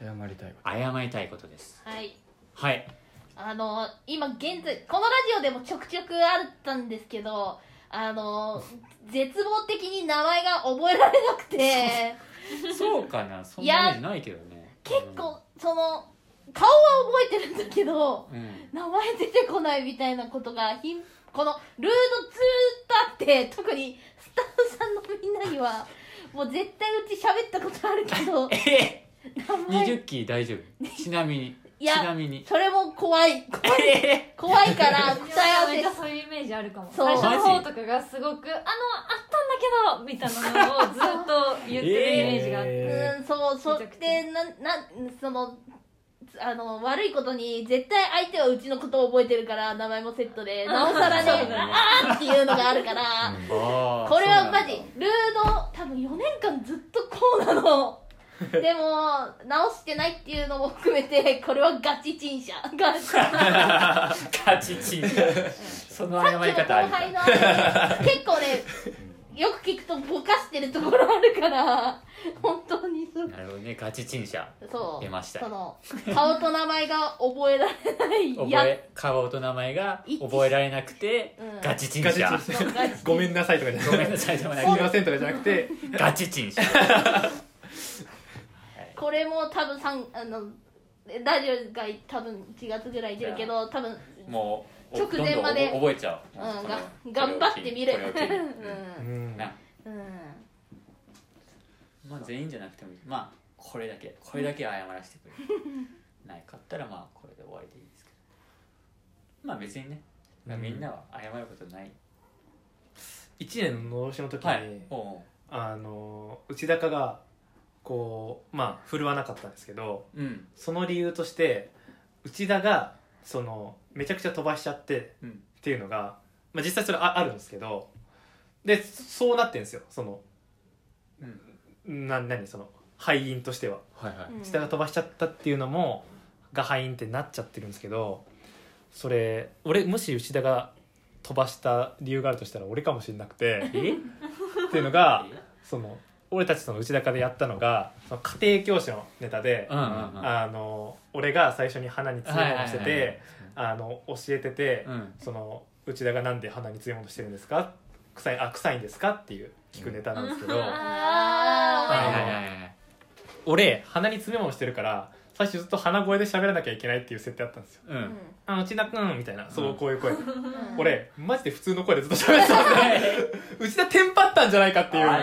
Speaker 5: 謝りたいこ
Speaker 1: 謝りたいことです。
Speaker 4: はい。
Speaker 1: はい。
Speaker 4: あの今現在このラジオでもちょくちょくあったんですけどあの絶望的に名前が覚えられなくて。
Speaker 1: そうかなそんなイメージないけどね。
Speaker 4: 結構その顔は覚えてるんだけど
Speaker 1: うん。
Speaker 4: 名前出てこないみたいなことがひんこのルード2とあって特にスタッフさんのみんなにはもう絶対うち喋ったことあるけど
Speaker 1: え？
Speaker 4: 名前
Speaker 1: 20期大丈夫？ちなみにち
Speaker 4: いや
Speaker 1: なみに。
Speaker 4: それも怖い。怖い。
Speaker 1: え
Speaker 4: 怖いから 答え合わせ
Speaker 2: めっちゃそういうイメージあるかも。
Speaker 4: そう。
Speaker 2: 最初の方とかがすごく「あのあったんだけど」みたいなのをずっと言ってるイメージがあって、
Speaker 3: え
Speaker 4: うんそうそう。
Speaker 2: めちゃくちゃ。
Speaker 4: でななそのあの悪いことに絶対相手はうちのことを覚えてるから名前もセットでなおさらねあーっていうのがあるから、
Speaker 1: あー。
Speaker 4: これはマジルード多分4年間ずっとこうなの でも直してないっていうのも含めてこれはガチ陳謝。ガチ
Speaker 1: なんだガチチン その謝り
Speaker 4: さっきの後輩の結構ねよく聞くとぼかしてるところあるから本当にそう。
Speaker 1: なるほどね。ガチ陳謝。
Speaker 4: そう。
Speaker 1: 出ました。
Speaker 4: その顔と名前が覚えられない
Speaker 1: 覚え顔と名前が覚えられなくて
Speaker 4: うん。
Speaker 1: ガチ陳謝。
Speaker 3: ごめんなさいとかじゃなくて。
Speaker 1: ごめんなさいでもな
Speaker 3: すみ
Speaker 1: く
Speaker 3: ませんとかじゃなくて。
Speaker 1: ガチ陳謝
Speaker 4: これも多分さんあのラジオが多分1月ぐらい出るけど多分
Speaker 1: もう
Speaker 4: 直前まで
Speaker 1: どんどん覚えちゃう。
Speaker 4: うんが頑張ってみる。う
Speaker 3: うん。ん。
Speaker 1: な
Speaker 4: うん。
Speaker 1: まあ全員じゃなくてもいい。まあこれだけ。これだけ謝らせてくれ。ないかったらまあこれで終わりでいいですけど。まあ別にね、
Speaker 3: うん。
Speaker 1: みんなは謝ることない。
Speaker 3: 1年ののろしの時に、
Speaker 1: はい。おう
Speaker 3: あの内高がこうまあ振るわなかったんですけど
Speaker 1: うん。
Speaker 3: その理由として内田がそのめちゃくちゃ飛ばしちゃって
Speaker 1: うん。
Speaker 3: っていうのが、まあ、実際それああるんですけどでそうなってんですよ。そのな何その敗因としては。
Speaker 1: はいはい。
Speaker 4: うん。
Speaker 3: 内田が飛ばしちゃったっていうのもが敗因ってなっちゃってるんですけどそれ俺もし内田が飛ばした理由があるとしたら俺かもしれなくて
Speaker 1: え？
Speaker 3: っていうのがその俺たちとの内高でやったのがその家庭教師のネタで、
Speaker 1: うんうんうん。
Speaker 3: あの俺が最初に鼻に詰め物して
Speaker 1: はいはいはいはい。
Speaker 3: てあの教えてて、
Speaker 1: うん。
Speaker 3: その内田がなんで鼻に詰め物してるんですか？臭いあ臭いんですか？っていう聞くネタなんですけど、
Speaker 4: あ
Speaker 1: はいはい
Speaker 3: あの
Speaker 1: はい。はい
Speaker 3: 俺鼻に詰め物してるから最初ずっと鼻声で喋らなきゃいけないっていう設定あったんですよ。
Speaker 1: う
Speaker 4: ーうん。ん「
Speaker 3: あ内田君」みたいなそうこういう声、
Speaker 4: うん。
Speaker 3: 俺マジで普通の声でずっと喋ってた。んですよ内田テンパったんじゃないかっていう。
Speaker 1: い。
Speaker 4: あ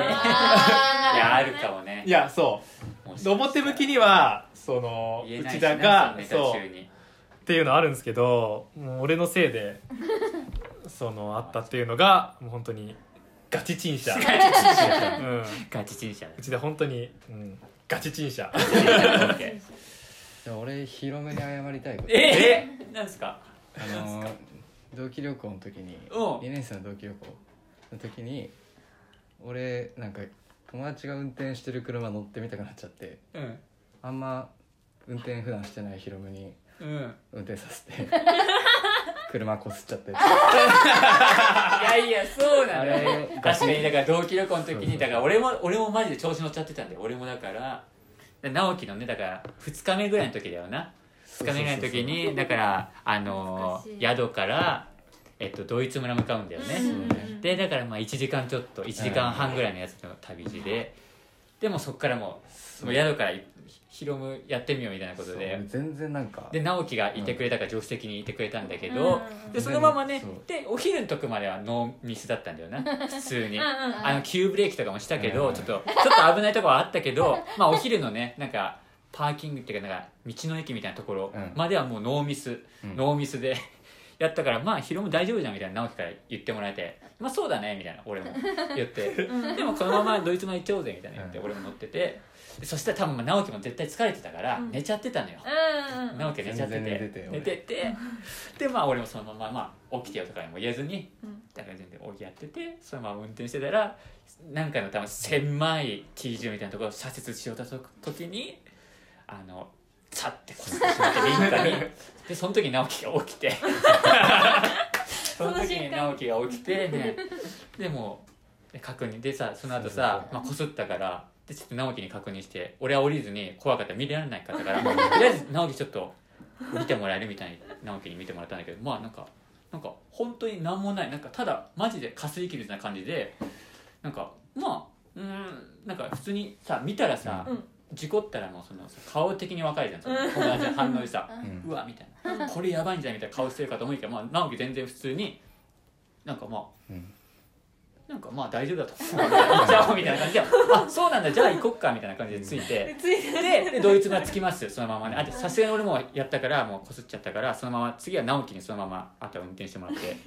Speaker 1: やあるかもね。
Speaker 3: いやそう。表向きにはその
Speaker 1: 言えないし
Speaker 3: 内田
Speaker 1: な
Speaker 3: が
Speaker 1: そ
Speaker 3: う。っていうのあるんですけどもう俺のせいでそのあったっていうのがもう本当にガチ陳謝、うん、
Speaker 1: ガチ陳謝。
Speaker 3: うちで本当に、うん、ガチ陳謝
Speaker 5: じゃあ俺ヒロムに謝りたいこと。
Speaker 1: えなんですか？
Speaker 5: あの同期旅行の時に
Speaker 1: う。ん
Speaker 5: 2年生の同期旅行の時に俺なんか友達が運転してる車乗ってみたくなっちゃって
Speaker 1: うん。
Speaker 5: あんま運転普段してないヒロムに
Speaker 1: うん。
Speaker 5: 運転させて 車こすっちゃって。
Speaker 1: いやいやそうなのよ
Speaker 5: あれ
Speaker 1: 確かにだから同期旅行の時にだから俺も俺もマジで調子乗っちゃってたんだよ俺もだから直樹のねだから2日目ぐらいの時だよな。2日目ぐらいの時にだからあの宿からえっとドイツ村向かうんだよね、
Speaker 2: うん
Speaker 1: でだからまあ1時間ちょっと1時間半ぐらいのやつの旅路で、でもそっからもうもう宿からヒロムやってみようみたいなことで。
Speaker 5: 全然なんか。
Speaker 1: で直樹がいてくれたから助手席にいてくれたんだけ
Speaker 2: うん
Speaker 1: ど、
Speaker 2: うん。
Speaker 1: でそのままねでお昼のとこまではノーミスだったんだよな 普通に。あの急ブレーキとかもしたけど、
Speaker 5: うん
Speaker 1: ちょっとちょっと危ないところはあったけどまあお昼のねなんかパーキングっていうかなんか道の駅みたいなところ
Speaker 5: うん。
Speaker 1: まではもうノーミス、
Speaker 5: うん。
Speaker 1: ノーミスでやったからまあヒロム大丈夫じゃんみたいな直樹から言ってもらえてまあそうだねみたいな俺も。言って。でもこのままドイツまで行っちゃおうぜみたいな言って
Speaker 5: うん
Speaker 1: 俺も乗ってて。でそしたら多分まあ直樹も絶対疲れてたから
Speaker 2: うん。
Speaker 1: 寝ちゃってたのよ、直樹は寝ちゃってて。
Speaker 5: 寝てて
Speaker 1: 寝てて。でまあ俺もそのまま、まあ、起きてよとかにも言えずに
Speaker 2: うん。
Speaker 1: だから全然起きやっててそのまま運転してたらなんかの多分狭い T 字みたいなところを左折しようとした時にあのさってこすってしまってリンカにでその時に直樹が起きて。その時に直樹が起きてね。でもう確認。でさその後さまあ、こすったからでちょっと直樹に確認して俺は降りずに怖かったら見られないかったからとりあえず直樹ちょっと見てもらえるみたいに直樹に見てもらったんだけどまあなんかなんか本当に何もない。なんかただマジでかすり傷な感じでなんかまあうーんなんか普通にさ見たらさ、
Speaker 2: うん
Speaker 1: 事故ったらもうその顔的に分かるじゃんその友達の反応でさ、
Speaker 5: う
Speaker 1: わみたいな。これやばいんじゃないみたいな。顔してるかと思うけど、まあ、直樹全然普通になんかまあ
Speaker 5: うん。
Speaker 1: なんかまあ大丈夫だと思う。行っちゃおうみたいな感じであそうなんだじゃあ行こっかみたいな感じでついて。ででドイツ村着きますそのままね。あとさすがに俺もやったからもうこすっちゃったからそのまま次は直樹にそのままあとは運転してもらって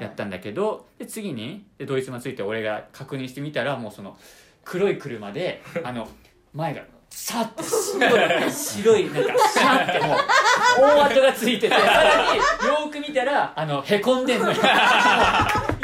Speaker 1: やったんだけどで次にでドイツ村着いて俺が確認してみたらもうその黒い車であの前がシャッて白い白いなんかシャッて。もう大跡がついててさらによーく見たらあのへこんでんのよ。い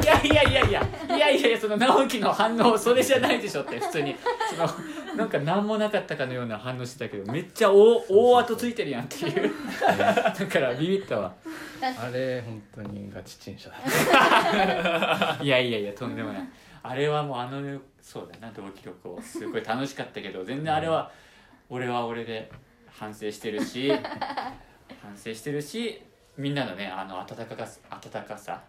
Speaker 1: やいやいやいやいやいやいやその直樹の反応それじゃないでしょって普通にそのなんか何もなかったかのような反応してたけどめっちゃ大大跡ついてるやんっていう。だからビビったわ。
Speaker 5: あれ本当にガチ陳謝だ
Speaker 1: いやいやいやとんでもない。あれはもうあのそうだな同期旅行すごい楽しかったけど全然あれは俺は俺で反省してるし 反省してるしみんなのねあの温かか温かさ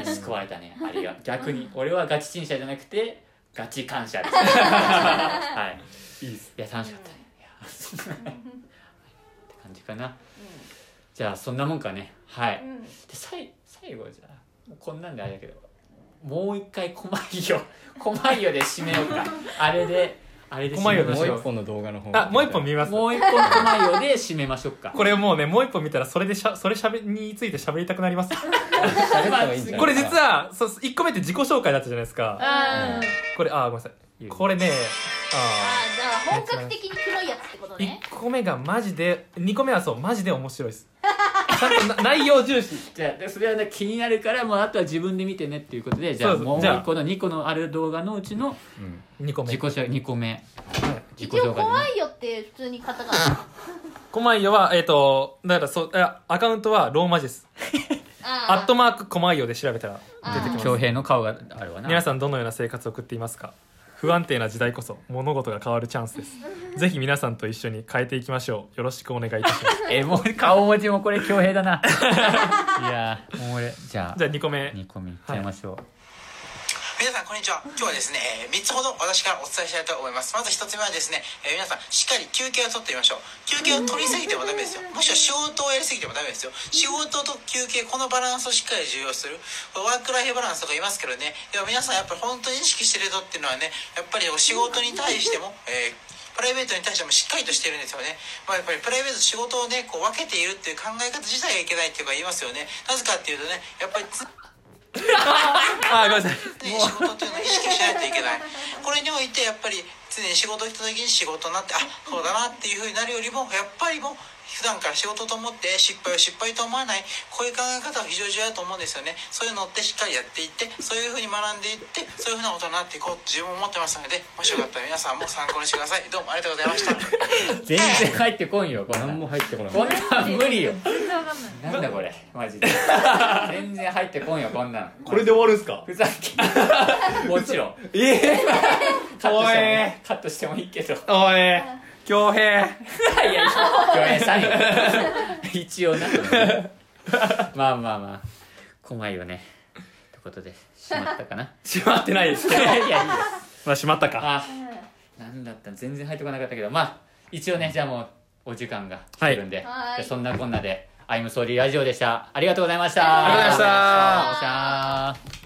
Speaker 1: に救われたねありが逆に。俺はガチ陳謝じゃなくてガチ感謝。で すはい。
Speaker 3: いいっす。
Speaker 1: いや楽しかったね。いや。そんなって感じかな。じゃあそんなもんかね。はい。
Speaker 4: うん。
Speaker 1: で最最後じゃこんなんであれだけどもう一回狛よ。狛よで締めようか。あれであれで締めま
Speaker 5: もう
Speaker 1: しょう。
Speaker 5: 一本の動画の方
Speaker 3: あもう一本見ます？
Speaker 1: もう一本狛よで締めましょうか。
Speaker 3: これもうねもう一本見たらそれでしゃそれしゃべについて喋りたくなります。これ実はそう1個目って自己紹介だったじゃないですか。
Speaker 2: あ
Speaker 3: これあーごめんなさい。これね
Speaker 4: あ
Speaker 3: あ
Speaker 4: ーじゃあ本格的に黒いやつってこと
Speaker 3: ー
Speaker 4: ね。
Speaker 3: 1個目がマジで2個目はそうマジで面白いですちゃんとな内容重視
Speaker 1: じゃあでそれはね気になるからもうあとは自分で見てねっていうことでじゃあもう
Speaker 3: そう。そうじゃあ。
Speaker 1: 一個の2個のある動画のうちの
Speaker 5: うん。
Speaker 3: 2個目
Speaker 1: 自己紹介2個目。
Speaker 3: はい。
Speaker 1: 自己
Speaker 4: 一応怖いよって普通にカタカナ
Speaker 3: コマイヨはえっ、とだからそうあアカウントはローマ字です。
Speaker 4: あ
Speaker 3: アットマークコマイヨで調べたら出てきます。
Speaker 1: 恭平の顔があるわな。
Speaker 3: 皆さんどのような生活を送っていますか？不安定な時代こそ物事が変わるチャンスです。ぜひ皆さんと一緒に変えていきましょう。よろしくお願いいたします。
Speaker 1: えもう顔文字もこれ恭平だな。いやーもう俺じゃあ
Speaker 3: じゃあ2個目。
Speaker 1: 2個目いっちゃいましょう、
Speaker 6: 皆さんこんにちは。今日はですね、え3つほど私からお伝えしたいと思います。まず1つ目はですね、えー皆さんしっかり休憩をとってみましょう。休憩を取りすぎてもダメですよ。もしくは仕事をやりすぎてもダメですよ。仕事と休憩このバランスをしっかり重要する。ワークライフバランスとか言いますけどね。でも皆さんやっぱり本当に意識してる人っていうのはねやっぱりお仕事に対しても、えープライベートに対してもしっかりとしてるんですよね。まあ、やっぱりプライベート仕事をね、こう分けているっていう考え方自体がいけないっていうか言いますよね。なぜかっていうとね、やっぱり
Speaker 3: あごめんなさい。
Speaker 6: 仕事というのを意識しないといけない。これにおいてやっぱり常に仕事をした時に仕事になってあそうだなっていうふうになるよりもやっぱりもう普段から仕事と思って失敗を失敗と思わない。こういう考え方は非常に重要だと思うんですよね。そういうのってしっかりやっていってそういうふうに学んでいってそういうふうなことになっていこうと自分も思ってますのでもしよかったら皆さんも参考にしてください。どうもありがとうございました。
Speaker 1: 全然入ってこんよこんな。
Speaker 5: 何
Speaker 1: ん
Speaker 5: も入ってこない。
Speaker 1: こんなん無理よ。
Speaker 2: 全然わかんない。
Speaker 1: なんだこれマジで。全然入ってこんよこんなの
Speaker 3: これで終わるんすか？
Speaker 1: ふざけ もちろん。
Speaker 3: ええ
Speaker 1: カットしても
Speaker 3: おい。
Speaker 1: カットしてもいいけど。
Speaker 3: おい恭平。
Speaker 1: いやいや共演さん。よ一応な。まあまあまあ。怖いよね。ってことで。しまったかな。
Speaker 3: 閉まってないです
Speaker 1: いやいやいいよ
Speaker 3: まあ閉まったか。
Speaker 1: あなんだった。全然入ってこなかったけど。まあ一応ねじゃあもうお時間が来てるんで,、
Speaker 4: はい。
Speaker 1: でそんなこんなで「アイムソーリーラジオ」でした。ありがとうございました。
Speaker 3: ありがとうございました。
Speaker 1: ありがとうございました